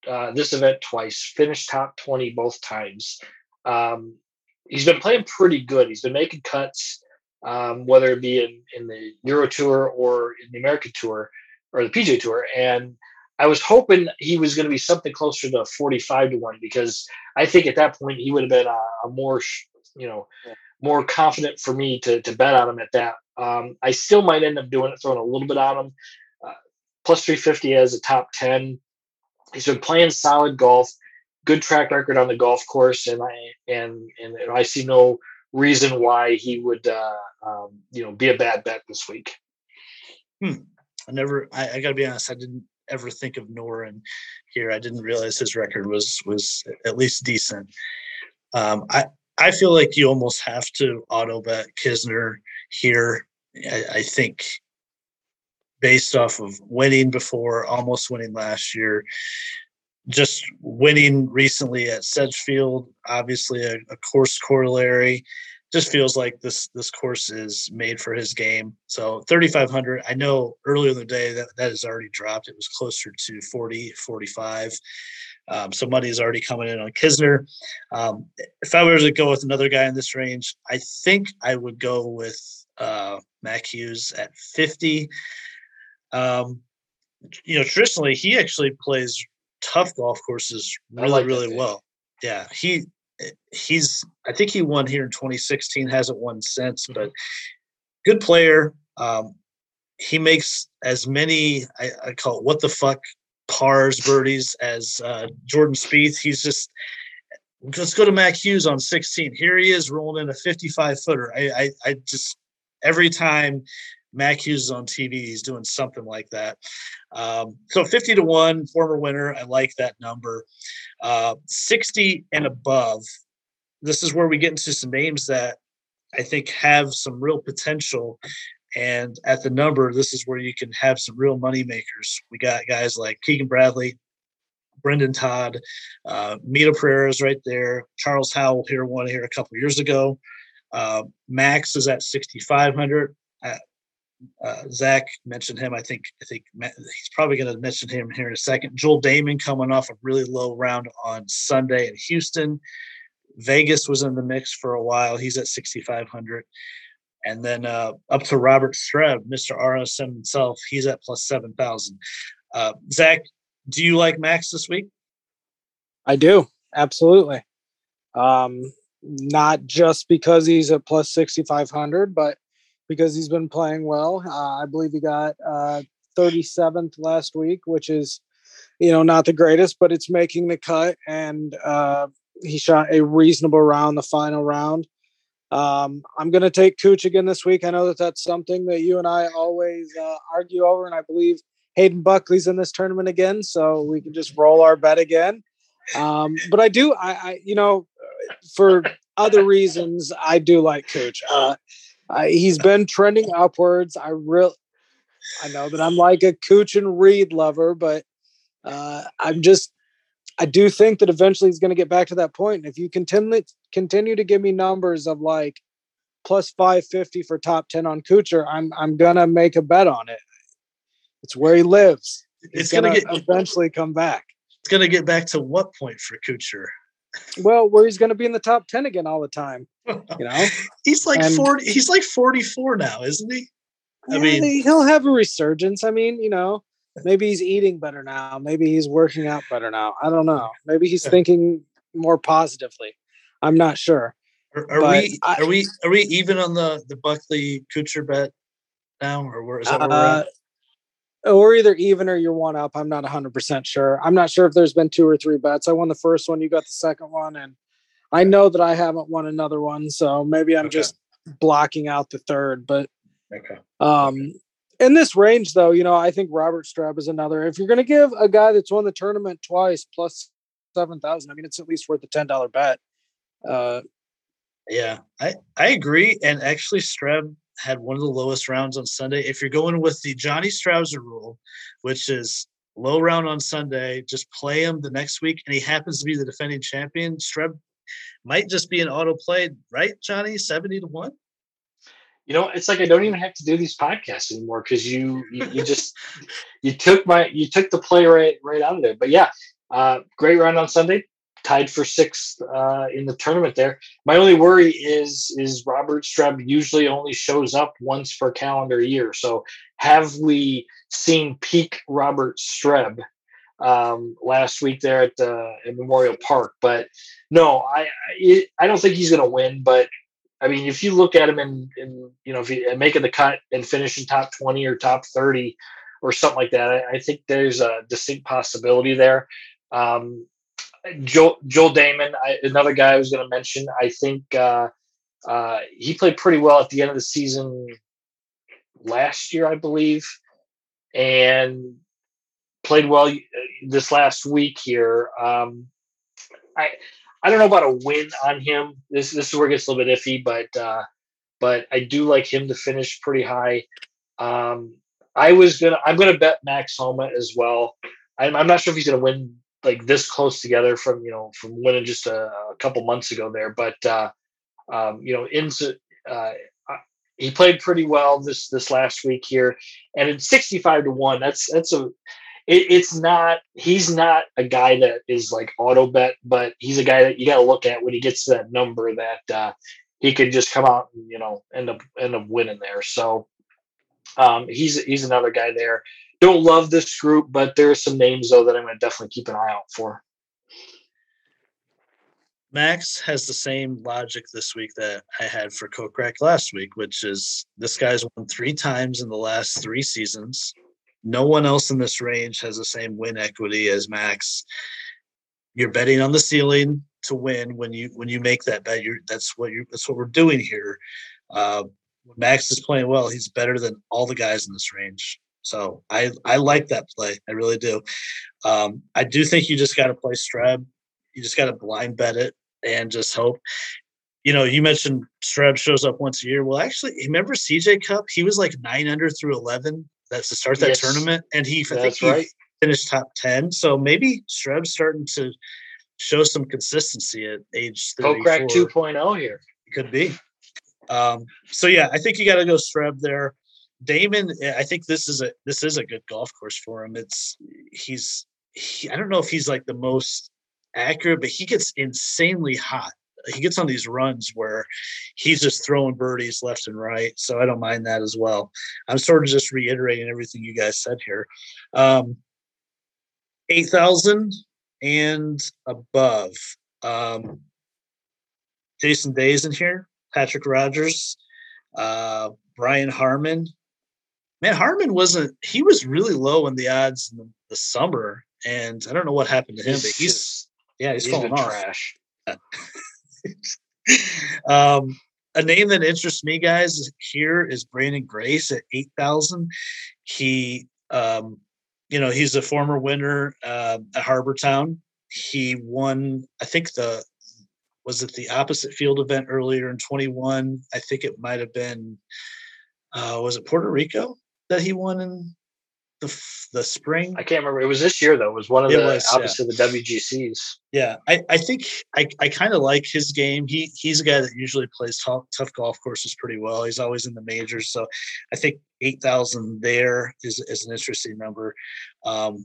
uh, this event twice, finished top twenty both times. Um, he's been playing pretty good. He's been making cuts, um, whether it be in, in the Euro Tour or in the American Tour or the PGA Tour, and I was hoping he was going to be something closer to 45 to 1 because I think at that point he would have been a, a more, you know, more confident for me to, to bet on him at that. Um, I still might end up doing it, throwing a little bit on him. Uh, plus 350 as a top 10. He's been playing solid golf, good track record on the golf course, and I and and, and I see no reason why he would uh, um, you know be a bad bet this week. Hmm. I never. I, I got to be honest. I didn't ever think of Noren here. I didn't realize his record was was at least decent. Um, I I feel like you almost have to auto bet Kisner here. I, I think based off of winning before, almost winning last year, just winning recently at Sedgefield, obviously a, a course corollary just feels like this this course is made for his game. So 3500, I know earlier in the day that that has already dropped. It was closer to 40, 45. Um, so money is already coming in on Kisner. Um, if I were to go with another guy in this range, I think I would go with uh, Mac Hughes at 50. Um, you know, traditionally he actually plays tough golf courses really, like really well. Yeah, he he's I think he won here in 2016, hasn't won since, mm-hmm. but good player. Um, he makes as many I, I, call it what the fuck pars birdies as uh, Jordan Spieth. He's just let's go to Mac Hughes on 16. Here he is rolling in a 55 footer. I, I, I just every time Mac Hughes is on TV, he's doing something like that. Um, so 50 to 1, former winner. I like that number. Uh, 60 and above. This is where we get into some names that I think have some real potential. And at the number, this is where you can have some real money makers. We got guys like Keegan Bradley, Brendon Todd, uh, Pereira is right there. Charles Howell here won here a couple years ago. Uh, Max is at 6,500. Uh, uh, Zach mentioned him. I think I think he's probably going to mention him here in a second. Joel Dahmen coming off a really low round on Sunday in Houston. Vegas was in the mix for a while. He's at 6,500. And then uh, up to Robert Streb, Mr. RSM himself, he's at plus 7,000. Uh, Zach, do you like Max this week? I do. Absolutely. Um, not just because he's at plus 6,500, but because he's been playing well. Uh, I believe he got uh, 37th last week, which is, you know, not the greatest, but it's making the cut. And uh, he shot a reasonable round the final round. Um, I'm going to take Cooch again this week. I know that that's something that you and I always uh, argue over, and I believe Hayden Buckley's in this tournament again, so we can just roll our bet again. Um, but I do, I, I, you know, for other reasons, I do like Cooch. Uh, he's been trending upwards. I really, I know that I'm like a Cooch and Reed lover, but uh, I'm just I do think that eventually he's going to get back to that point. And if you continue continue to give me numbers of like plus 550 for top 10 on Kuchar, I'm I'm gonna make a bet on it. It's where he lives. He's it's gonna, gonna get eventually come back. It's gonna get back to what point for Kuchar? Well, where he's gonna be in the top 10 again all the time. You know? he's like And- 40 he's like 44 now, isn't he? I Yeah, mean- he'll have a resurgence. I mean, you know, maybe he's eating better now. Maybe he's working out better now. I don't know. Maybe he's *laughs* thinking more positively. I'm not sure. Are, are we I- are we are we even on the the Buckley Kuchar bet now, or where is that where we're Uh, at? or either even or you're one up. I'm not 100% sure. I'm not sure if there's been two or three bets. I won the first one, you got the second one, and I know that I haven't won another one. So maybe I'm Okay. just blocking out the third. But Okay. um, in this range, though, you know, I think Robert Streb is another. If you're going to give a guy that's won the tournament twice plus 7,000, I mean, it's at least worth a $10 bet. Uh, Yeah, I I agree. And actually, Streb had one of the lowest rounds on Sunday. If you're going with the Johnny Strouser rule, which is low round on Sunday, just play him the next week, and he happens to be the defending champion. Streb might just be an auto play, right, Johnny? Seventy to one. You know, it's like I don't even have to do these podcasts anymore because you, you you just you took my you took the play right right out of there. But yeah, uh, great round on Sunday, tied for sixth uh, in the tournament. There, my only worry is is Robert Streb usually only shows up once per calendar year. So have we seen peak Robert Streb um, last week there at, uh, at Memorial Park? But no, I I, don't think he's going to win. But I mean, if you look at him in you know, if he making the cut and finishing top 20 or top 30 or something like that, I, I think there's a distinct possibility there. Um, Joel, Joel Dahmen, I, another guy I was going to mention, I think uh, uh, he played pretty well at the end of the season last year, I believe, and played well uh, this last week here. Um, I I don't know about a win on him. This this is where it gets a little bit iffy, but uh, but I do like him to finish pretty high. Um, I was gonna I'm gonna bet Max Homa as well. I'm, I'm not sure if he's gonna win like this close together from you know from winning just a, a couple months ago there, but uh, um, you know into uh, uh, he played pretty well this this last week here, and it's 65 to one. That's that's a it, it's not he's not a guy that is like auto bet, but he's a guy that you got to look at when he gets to that number that uh, he could just come out and you know end up end up winning there. So um, he's he's another guy there. Don't love this group, but there are some names though that I'm going to definitely keep an eye out for. Max has the same logic this week that I had for Kokrak last week, which is this guy's won three times in the last three seasons. No one else in this range has the same win equity as Max. You're betting on the ceiling to win when you when you make that bet. You're that's what you that's what we're doing here. Uh, Max is playing well, he's better than all the guys in this range. So I I like that play. I really do. Um, I do think you just got to play Streb. You just got to blind bet it and just hope. You know, you mentioned Streb shows up once a year. Well, actually, remember CJ Cup? He was like nine under through eleven. That's to start that Yes. tournament, and he I think That's he right. finished top ten. So maybe Streb's starting to show some consistency at age Kokrak 34. 2.0 here. Could be. Um, so yeah, I think you got to go Streb there. Dahmen, I think this is a this is a good golf course for him. It's he's he, I don't know if he's like the most accurate, but he gets insanely hot. He gets on these runs where he's just throwing birdies left and right. So I don't mind that as well. I'm sort of just reiterating everything you guys said here. Um, Eight thousand and above. Um, Jason Day's in here. Patrick Rodgers. Uh, Brian Harman. Man, Harman wasn't. He was really low in the odds in the, the summer, and I don't know what happened to him, but he's yeah, he's, he's falling off. trash. *laughs* *laughs* um, a name that interests me, guys, here is Branden Grace at eight thousand. He, um, you know, he's a former winner uh, at Harbour Town. He won, I think the was it the opposite field event earlier in twenty one. I think it might have been, uh, was it Puerto Rico that he won in the the spring? I can't remember. It was this year though. It was one of It the was, yeah. of the WGCs. Yeah, I, I think I, I kind of like his game. He he's a guy that usually plays tough, tough golf courses pretty well. He's always in the majors, so I think eight thousand there is is an interesting number. Um,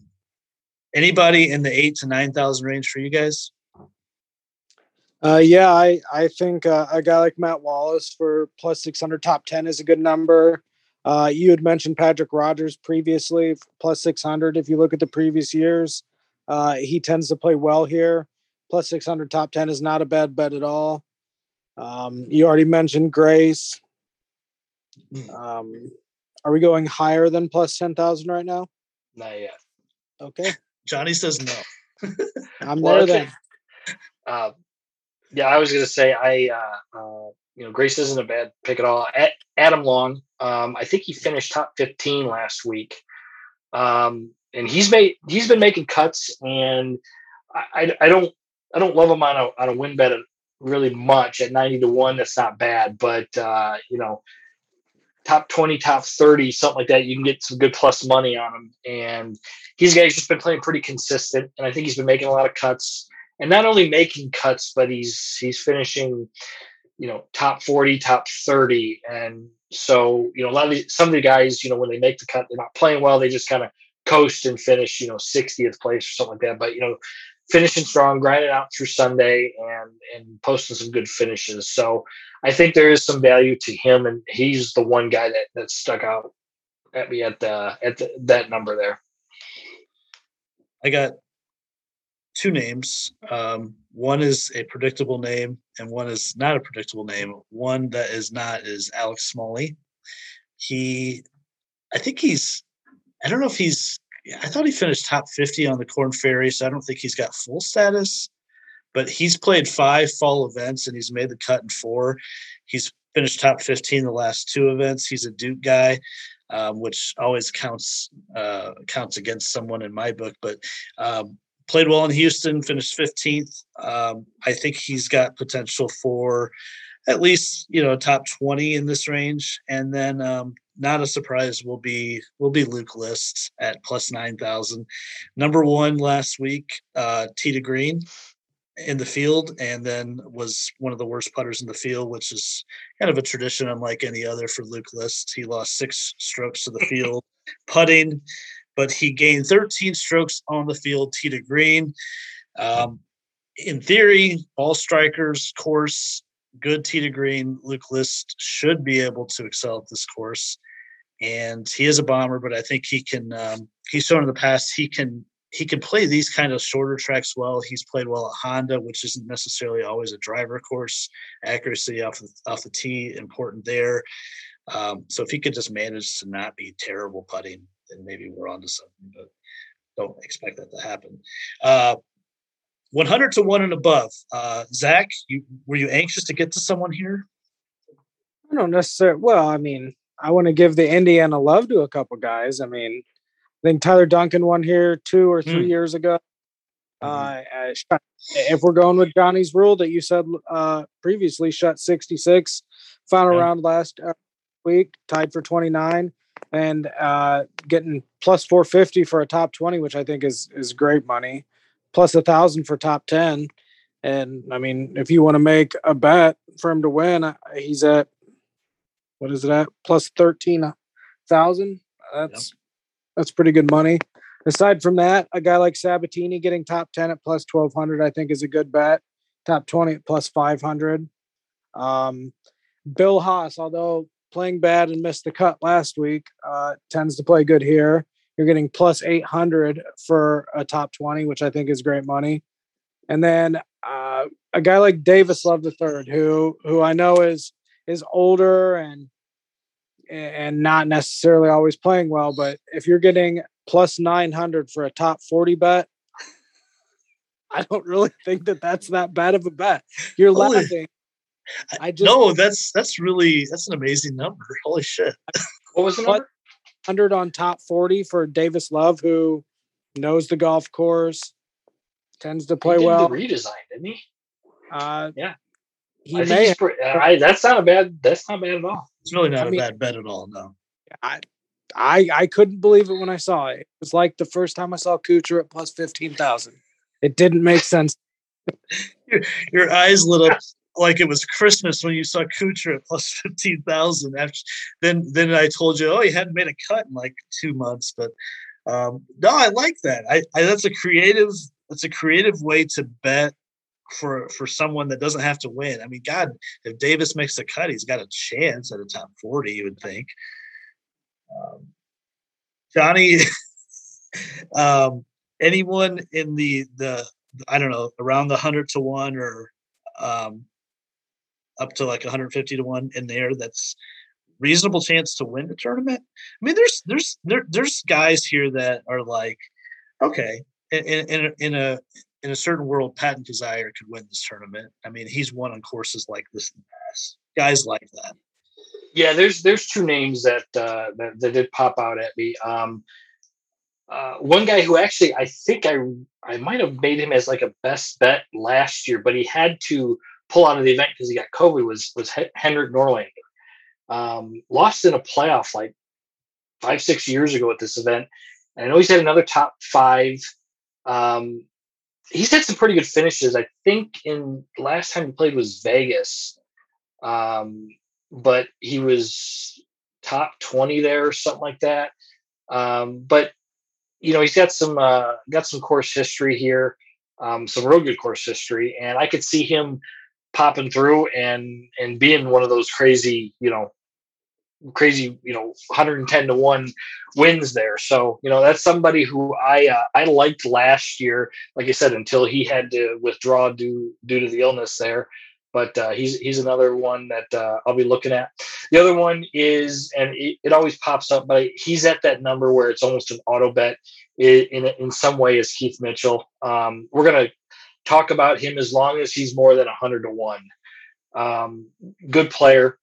anybody in the eight to nine thousand range for you guys? Uh, yeah, I I think uh, a guy like Matt Wallace for plus six hundred top ten is a good number. Uh, you had mentioned Patrick Rodgers previously, plus six hundred. If you look at the previous years, uh, he tends to play well here. Plus six hundred top ten is not a bad bet at all. Um, you already mentioned Grace. Um, are we going higher than plus ten thousand right now? Not yet. Okay, *laughs* Johnny says no. I'm *laughs* Well, there I then. Uh, yeah, I was gonna say I uh, uh, you know Grace isn't a bad pick at all. A- Adam Long, um, I think he finished top fifteen last week, um, and he's made he's been making cuts, and I, I, I don't I don't love him on a on a win bet really much at ninety to one. That's not bad, but uh, you know top 20 top 30 something like that you can get some good plus money on him and he's guys just been playing pretty consistent and i think he's been making a lot of cuts and not only making cuts, but he's he's finishing, you know, top 40, top 30. And so, you know, a lot of the, some of the guys, you know, when they make the cut, they're not playing well. They just kind of coast and finish, you know, 60th place or something like that. But you know, finishing strong, grinding out through Sunday and and posting some good finishes. So I think there is some value to him, and he's the one guy that that stuck out at me at the at the, that number there. I got two names. Um, one is a predictable name, and one is not a predictable name. One that is not is Alex Smalley. He, I think he's, I don't know if he's, I thought he finished top 50 on the Corn Ferry, so I don't think he's got full status, but he's played five fall events and he's made the cut in four. He's finished top 15 the last two events. He's a Duke guy. Um, which always counts uh, counts against someone in my book. But um, played well in Houston, finished 15th. Um, I think he's got potential for at least you know top 20 in this range. And then um, not a surprise will be will be Luke List at plus 9,000. Number one last week, uh, tee to green in the field and then was one of the worst putters in the field, which is kind of a tradition unlike any other for Luke List. He lost six strokes to the field *laughs* putting, but he gained 13 strokes on the field, tee to green. Um, in theory, all strikers course, good tee to green. Luke List should be able to excel at this course. And he is a bomber, but I think he can. Um, he's shown in the past he can he can play these kind of shorter tracks well. He's played well at Honda, which isn't necessarily always a driver course. Accuracy off the, off the tee important there. Um, so if he could just manage to not be terrible putting, then maybe we're onto something. But don't expect that to happen. Uh, 100 to one and above. Uh, Zach, you were you anxious to get to someone here? I don't necessarily. Well, I mean, I want to give the Indiana love to a couple guys. I mean, I think Tyler Duncan won here two or three Mm. years ago. Mhm. Uh, if we're going with Johnny's rule that you said uh, previously, shot 66, final Yeah. round last uh, week, tied for 29, and uh, getting plus 450 for a top 20, which I think is is great money, plus a thousand for top 10. And I mean, if you want to make a bet for him to win, uh, he's at what is it at plus 13,000. That's that's pretty good money. Aside from that, a guy like Sabbatini getting top 10 at plus 1200 I think is a good bet. Top 20 at plus 500. Um, Bill Haas, although playing bad and missed the cut last week, uh, tends to play good here. You're getting plus 800 for a top 20, which I think is great money. And then uh, a guy like Davis Love III, who who I know is is older and and not necessarily always playing well. But if you're getting plus 900 for a top 40 bet, I don't really think that that's that bad of a bet. You're Holy, laughing. I just no, that's that's really that's an amazing number. *laughs* Holy shit! *laughs* What was the number? Hundred on top 40 for Davis Love, who knows the golf course, tends to play well. redesign, didn't he? Uh, yeah. He I may. I, that's not a bad. That's not bad at all. It's really not I a mean, bad bet at all. No. I, I, I couldn't believe it when I saw it. It was like the first time I saw Kuchar at plus fifteen thousand. It didn't make sense. *laughs* your, your eyes lit up like it was Christmas when you saw Kuchar at plus *laughs* fifteen thousand. After then, then I told you, oh, he hadn't made a cut in like two months. But um, no, I like that. I, I that's a creative. That's a creative way to bet for for someone that doesn't have to win. I mean, God, if Davis makes the cut, he's got a chance at a top forty. You would think. Um, Johnny, *laughs* um, anyone in the the I don't know around the hundred to one or um, up to like 150 to one in there that's reasonable chance to win the tournament. I mean, there's there's there, there's guys here that are like, okay, in, in, in a in a certain world, Patton Kizzire could win this tournament. I mean, he's won on courses like this in the past. Guys like that. Yeah, there's there's two names that uh, that, that did pop out at me. Um, uh, one guy who actually I think I I might have made him as like a best bet last year, but he had to pull out of the event because he got COVID. Was was Henrik Norlander? Um, lost in a playoff like five six years ago at this event, and I know he's had another top five. Um, he's had some pretty good finishes. I think in last time he played was Vegas, um, but he was top twenty there or something like that. Um, but you know he's got some uh, got some course history here, um, some real good course history, and I could see him popping through and and being one of those crazy you know crazy, you know, 110 to 1 wins there. So, you know, that's somebody who I uh, I liked last year, like I said, until he had to withdraw due due to the illness there. But uh, he's he's another one that uh, I'll be looking at. The other one is, and it, it, always pops up, but he's at that number where it's almost an auto bet. In in, in some way, is Keith Mitchell. Um, we're gonna talk about him as long as he's more than 100 to one. Um, good player,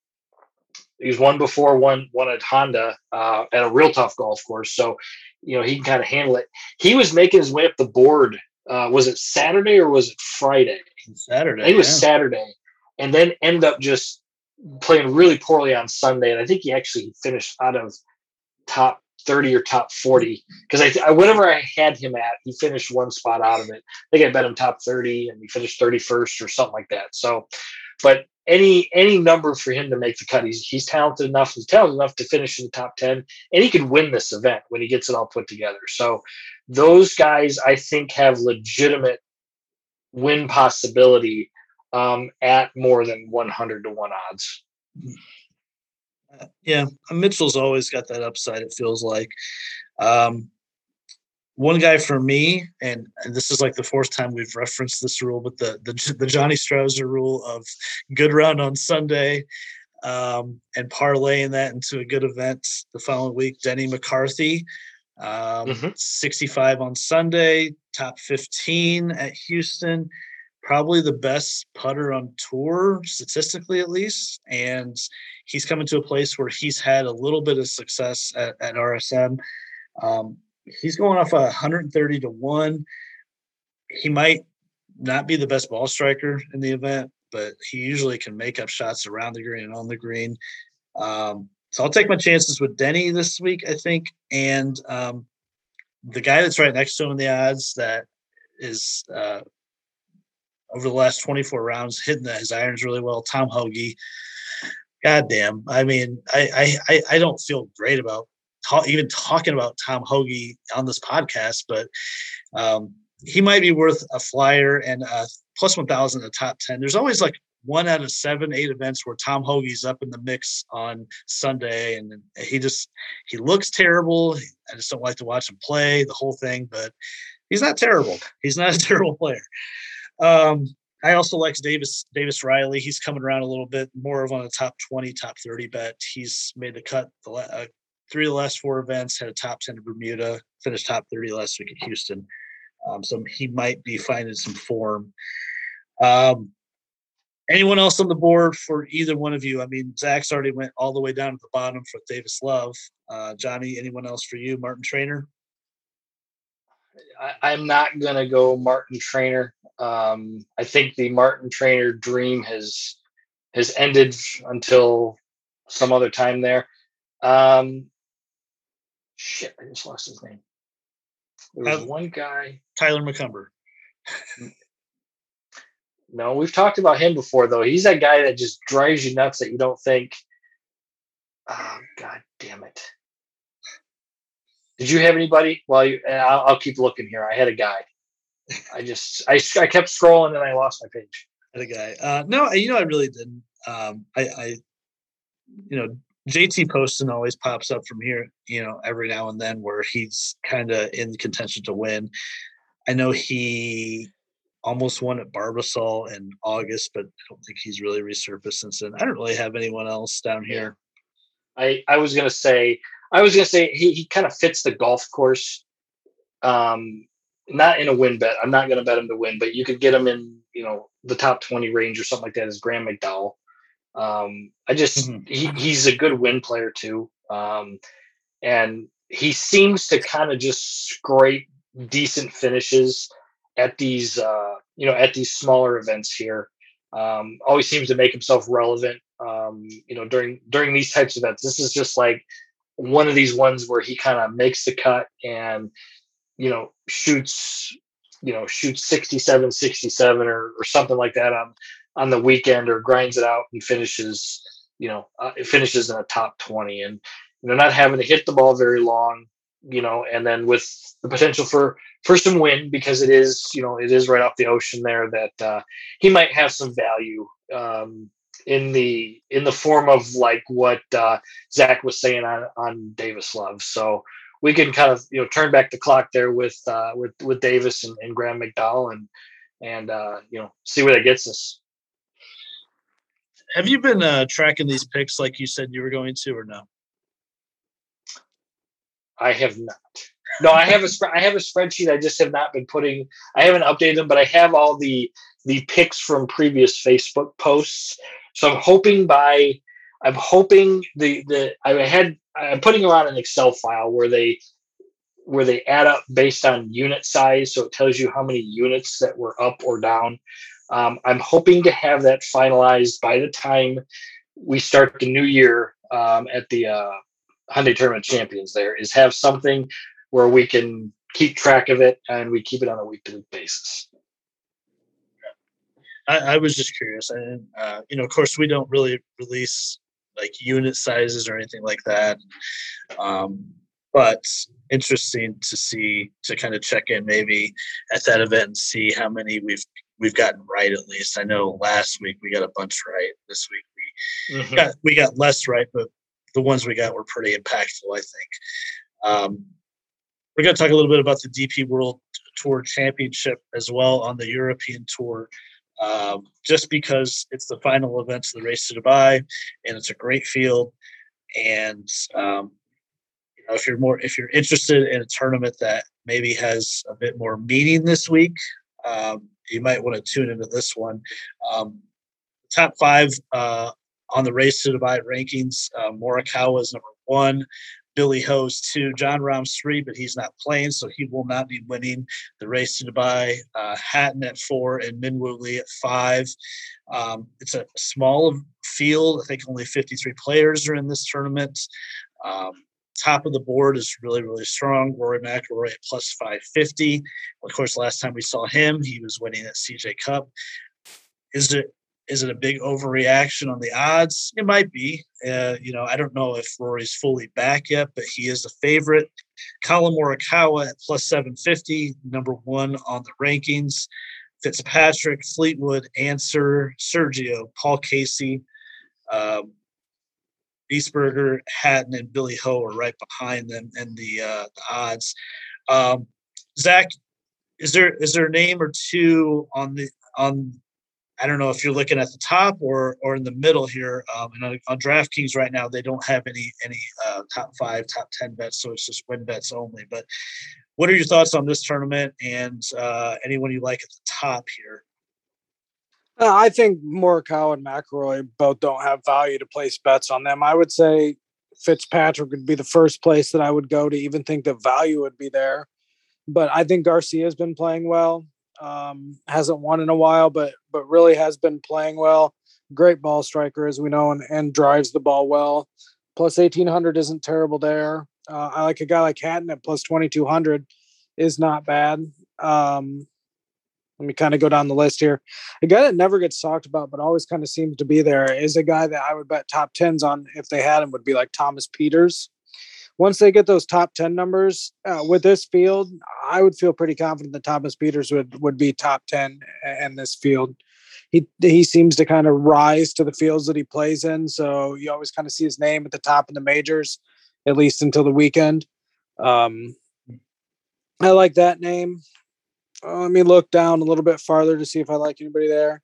he's won before, won won at Honda uh, at a real tough golf course. So, you know, he can kind of handle it. He was making his way up the board. Uh, was it Saturday or was it Friday? Saturday. It was yeah. Saturday, and then end up just playing really poorly on Sunday. And I think he actually finished out of top 30 or top 40 because I, I whatever I had him at, he finished one spot out of it. I think I bet him top 30 and he finished 31st or something like that. So, but any any number for him to make the cut. He's he's talented enough. He's talented enough to finish in the top ten, and he could win this event when he gets it all put together. So those guys, I think, have legitimate win possibility um, at more than one hundred to one odds. Yeah, Mitchell's always got that upside. It feels like. Um, one guy for me, and, and, this is like the fourth time we've referenced this rule, but the the, the Johnny Strouser rule of good round on Sunday um, and parlaying that into a good event the following week. Denny McCarthy, um, mm-hmm. 65 on Sunday, top 15 at Houston. Probably the best putter on tour, statistically at least. And he's coming to a place where he's had a little bit of success at, at RSM. Um, he's going off a 130 to 1. He might not be the best ball striker in the event, but he usually can make up shots around the green and on the green. Um, so I'll take my chances with Denny this week, I think. And um, the guy that's right next to him in the odds that is uh, over the last 24 rounds hitting his irons really well, Tom Hoge. God damn. I mean, I, I I don't feel great about talk, even talking about Tom Hoge on this podcast, but um, he might be worth a flyer and a plus 1,000 the top 10. There's always like one out of seven, eight events where Tom Hoge's up in the mix on Sunday, and he just he looks terrible. I just don't like to watch him play the whole thing, but he's not terrible. He's not a *laughs* terrible player. Um, I also like Davis Davis Riley. He's coming around a little bit more of on a top twenty, top thirty bet. He's made the cut the uh, three of the last four events. Had a top ten at Bermuda, finished top thirty last week at Houston. Um, so he might be finding some form. Um, anyone else on the board for either one of you? I mean, Zach's already went all the way down to the bottom for Davis Love. Uh, Johnny, anyone else for you? Martin Trainer. I, am not gonna go Martin Trainer. Um, I think the Martin Trainer dream has has ended until some other time there. Um, shit, I just lost his name. There was one guy, Tyler McCumber. No, we've talked about him before, though. He's that guy that just drives you nuts that you don't think. Oh God damn it! Did you have anybody? Well, you, I'll, I'll keep looking here. I had a guy. I just I, I kept scrolling and I lost my page. A guy. Uh, no, you know I really didn't. Um, I, I, you know, JT Poston always pops up from here. You know, every now and then where he's kind of in contention to win. I know he almost won at Barbasol in August, but I don't think he's really resurfaced since then. I don't really have anyone else down here. I I was gonna say I was gonna say he, he kind of fits the golf course. Um, not in a win bet. I'm not gonna bet him to win, but you could get him in, you know, the top 20 range or something like that is Graham McDowell. Um, I just mm-hmm. he, he's a good win player too. Um, and he seems to kind of just scrape decent finishes at these uh, you know at these smaller events here. Um, always seems to make himself relevant. Um, you know during during these types of events. This is just like one of these ones where he kind of makes the cut and you know shoots you know shoots 67 67 or, or something like that on on the weekend or grinds it out and finishes you know uh, it finishes in a top 20 and you know not having to hit the ball very long you know and then with the potential for for some wind because it is you know it is right off the ocean there that uh, he might have some value um, in the in the form of like what uh, Zach was saying on on Davis Love. So we can kind of you know turn back the clock there with uh, with with Davis and, and Graham McDowell and and uh, you know see where that gets us. Have you been uh, tracking these picks like you said you were going to, or no? I have not. No, I have a I have a spreadsheet. I just have not been putting. I haven't updated them, but I have all the the picks from previous Facebook posts. So I'm hoping by I'm hoping the the I had I'm putting them on an Excel file where they where they add up based on unit size, so it tells you how many units that were up or down. Um, I'm hoping to have that finalized by the time we start the new year um, at the uh, Hyundai Tournament Champions. There is have something where we can keep track of it and we keep it on a week to week basis. I, I, was just curious, and uh, you know, of course, we don't really release like unit sizes or anything like that. Um, but interesting to see to kind of check in maybe at that event and see how many we've we've gotten right at least. I know last week we got a bunch right. This week we mm-hmm. got we got less right, but the ones we got were pretty impactful. I think. Um, we're going to talk a little bit about the DP World Tour Championship as well on the European Tour. Um, just because it's the final event of the race to Dubai, and it's a great field. And um, you know, if you're more if you're interested in a tournament that maybe has a bit more meaning this week, um, you might want to tune into this one. Um, top five uh, on the race to Dubai rankings: uh, Morikawa is number one. Billy Ho's two, Jon Rahm's three, but he's not playing, so he will not be winning the race to Dubai. Uh, Hatton at four and Minwoo Lee at five. Um, it's a small field. I think only 53 players are in this tournament. Um, top of the board is really, really strong. Rory McIlroy at plus 550. Of course, last time we saw him, he was winning at CJ Cup. Is it is it a big overreaction on the odds? It might be. Uh, you know, I don't know if Rory's fully back yet, but he is a favorite. Collin Morikawa at plus 750, number one on the rankings. Fitzpatrick, Fleetwood, Ancer, Sergio, Paul Casey, um, Wiesberger, Hatton, and Billy Ho are right behind them in the, uh, the odds. Um, Zach, is there is there a name or two on the on I don't know if you're looking at the top or or in the middle here. Um, and on, on DraftKings right now, they don't have any any uh, top five, top ten bets, so it's just win bets only. But what are your thoughts on this tournament and uh, anyone you like at the top here? Uh, I think Morikawa and McIlroy both don't have value to place bets on them. I would say Fitzpatrick would be the first place that I would go to even think the value would be there. But I think Garcia has been playing well. Um, hasn't won in a while, but but really has been playing well. Great ball striker, as we know, and, and drives the ball well. Plus eighteen hundred isn't terrible there. Uh, I like a guy like Hatton at plus twenty two hundred is not bad. Um, let me kind of go down the list here. A guy that never gets talked about, but always kind of seems to be there, is a guy that I would bet top tens on if they had him would be like Thomas Pieters. Once they get those top ten numbers uh, with this field, I would feel pretty confident that Thomas Pieters would would be top ten in this field. He he seems to kind of rise to the fields that he plays in, so you always kind of see his name at the top in the majors, at least until the weekend. Um, I like that name. Uh, let me look down a little bit farther to see if I like anybody there.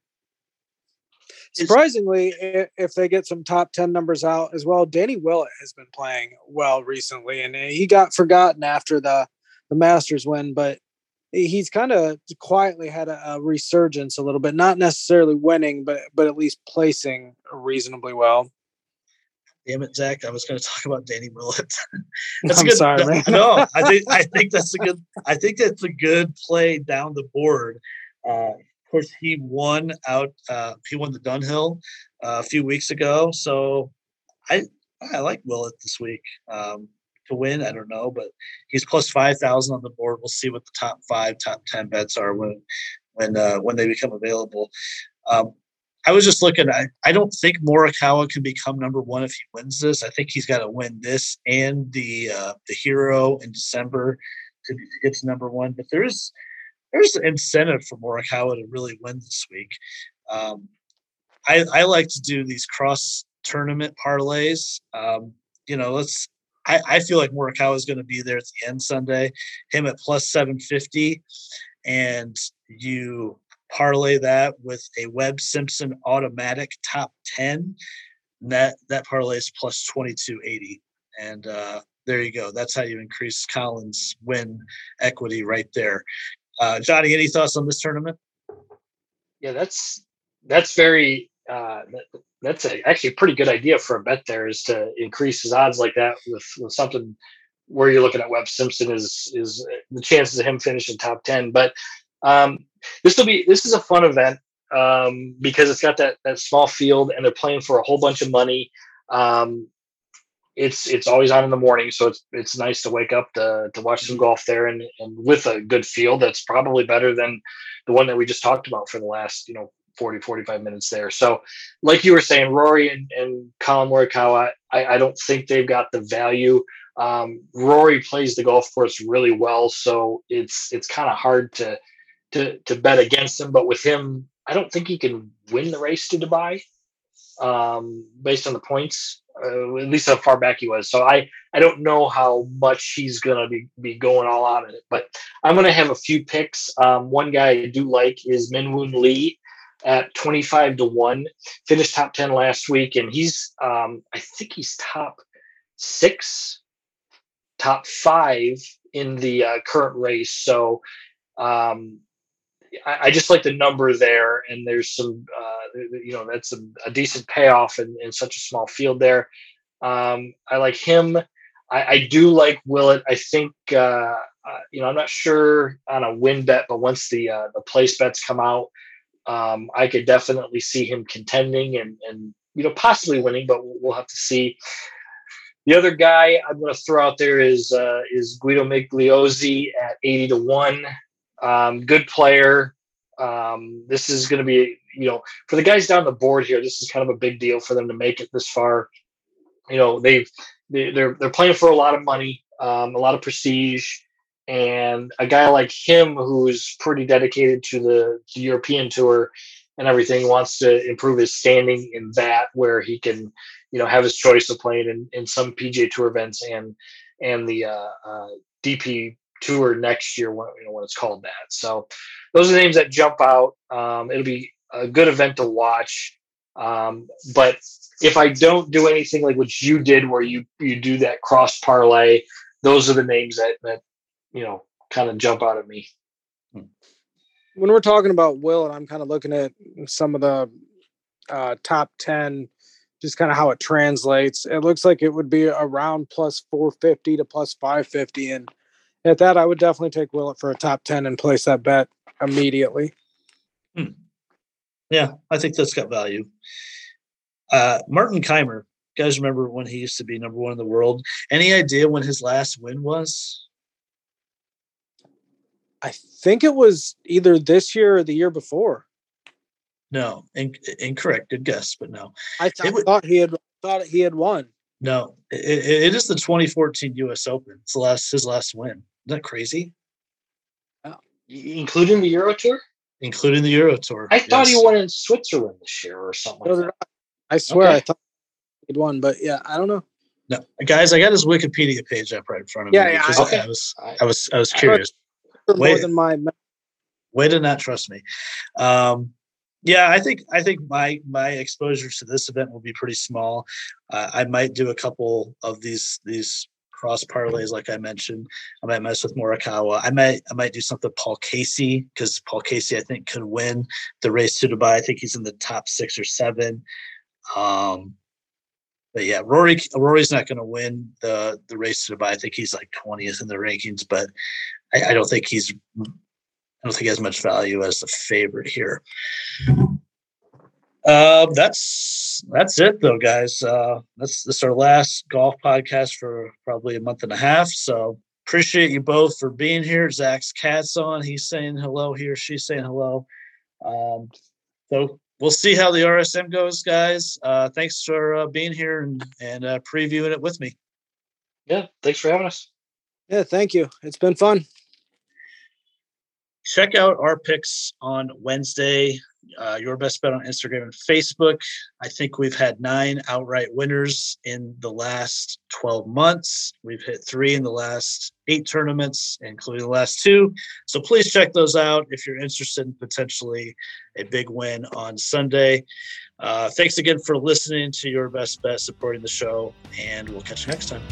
Surprisingly, if they get some top 10 numbers out as well, Danny Willett has been playing well recently and he got forgotten after the, the Masters win, but he's kind of quietly had a, a, resurgence a little bit, not necessarily winning, but but at least placing reasonably well. Damn it, Zach! I was going to talk about Danny Willett. *laughs* that's I'm a good, sorry, man. no, I *laughs* think I think that's a good. I think that's a good play down the board. Uh, of course, he won out. Uh, he won the Dunhill uh, a few weeks ago, so I I like Willett this week um, to win. I don't know, but he's plus five thousand on the board. We'll see what the top five, top ten bets are when when uh, when they become available. Um, I was just looking. I, I don't think Morikawa can become number one if he wins this. I think he's got to win this and the uh, the Hero in December to, to get to number one. But there's there's an incentive for Morikawa to really win this week. Um, I, I like to do these cross tournament parlays. Um, you know, let's. I, I feel like Morikawa is going to be there at the end Sunday. Him at plus seven fifty, and you parlay that with a Webb Simpson automatic top 10, that that parlay is plus 2280. And uh, there you go. That's how you increase Collin's win equity right there. Uh, Johnny, any thoughts on this tournament? Yeah, that's that's very uh, that's a, actually a pretty good idea for a bet there is to increase his odds like that with, with something where you're looking at Webb Simpson is is the chances of him finishing top 10. But um, this will be this is a fun event um, because it's got that that small field and they're playing for a whole bunch of money. Um, it's it's always on in the morning, so it's it's nice to wake up to to watch some golf there and and with a good field that's probably better than the one that we just talked about for the last you know 40 45 minutes there. So like you were saying, Rory and, and Collin Morikawa, I, I don't think they've got the value. Um, Rory plays the golf course really well, so it's it's kind of hard to to to bet against him. But with him, I don't think he can win the race to Dubai um, based on the points. Uh, at least how far back he was. So I I don't know how much he's gonna be be going all out in it. But I'm gonna have a few picks. Um, one guy I do like is Minwoo Lee at 25 to 1 finished top 10 last week and he's um, i think he's top six top five in the uh, current race so um, I, just like the number there, and there's some, uh, you know, that's a, a decent payoff in, in, such a small field there. Um, I like him. I, I, do like Willett. I think, uh, uh, you know, I'm not sure on a win bet, but once the uh, the place bets come out, um, I could definitely see him contending and and you know possibly winning, but we'll, we'll have to see. The other guy I'm going to throw out there is uh, is Guido Migliozzi at 80 to one. Um, good player. Um, this is going to be, you know, for the guys down the board here, this is kind of a big deal for them to make it this far. You know, they've they, they're they're playing for a lot of money, um, a lot of prestige, and a guy like him who's pretty dedicated to the, the European tour and everything wants to improve his standing in that where he can, you know, have his choice of playing in, in some PGA Tour events and and the uh, uh, DP tour next year when you know when it's called that. So those are the names that jump out. Um, it'll be a good event to watch. Um, but if I don't do anything like what you did, where you you do that cross parlay, those are the names that that you know kind of jump out at me. When we're talking about Will, and I'm kind of looking at some of the uh, top ten, just kind of how it translates. It looks like it would be around plus 450 to plus 550, and at that, I would definitely take Willett for a top 10 and place that bet immediately. Hmm. Yeah, I think that's got value. Uh, Martin Kaymer, guys remember when he used to be number one in the world? Any idea when his last win was? I think it was either this year or the year before. No, in, incorrect. Good guess, but no. I, th- thought he had thought he had won. No, it, it is the 2014 U.S. Open. It's the last his last win. Isn't that crazy? Oh, including the Euro Tour. Including the Euro Tour. I yes. thought he won in Switzerland this year or something. Like I swear okay. I thought he'd won, but yeah, I don't know. No, guys, I got his Wikipedia page up right in front of yeah, me. Yeah, I, okay. I was, I was, I was curious. Way, than my way to not trust me. Um, yeah, I think I think my my exposure to this event will be pretty small. Uh, I might do a couple of these these cross parlays, like I mentioned. I might mess with Morikawa. I might I might do something Paul Casey because Paul Casey I think could win the race to Dubai. I think he's in the top six or seven. Um, but yeah, Rory Rory's not going to win the the race to Dubai. I think he's like twentieth in the rankings, but I, I don't think he's I don't think he has much value as the favorite here. Uh, that's that's it though, guys. Uh, that's this our last golf podcast for probably a month and a half. So appreciate you both for being here. Zach's cat's on. He's saying hello here. She's saying hello. Um, so we'll see how the RSM goes, guys. Uh, thanks for uh, being here and and uh, previewing it with me. Yeah, thanks for having us. Yeah, thank you. It's been fun check out our picks on Wednesday uh, your best bet on Instagram and Facebook. I think we've had nine outright winners in the last 12 months. We've hit three in the last eight tournaments, including the last two. So please check those out if you're interested in potentially a big win on Sunday. Uh, thanks again for listening to Your Best Bet, supporting the show, and we'll catch you next time.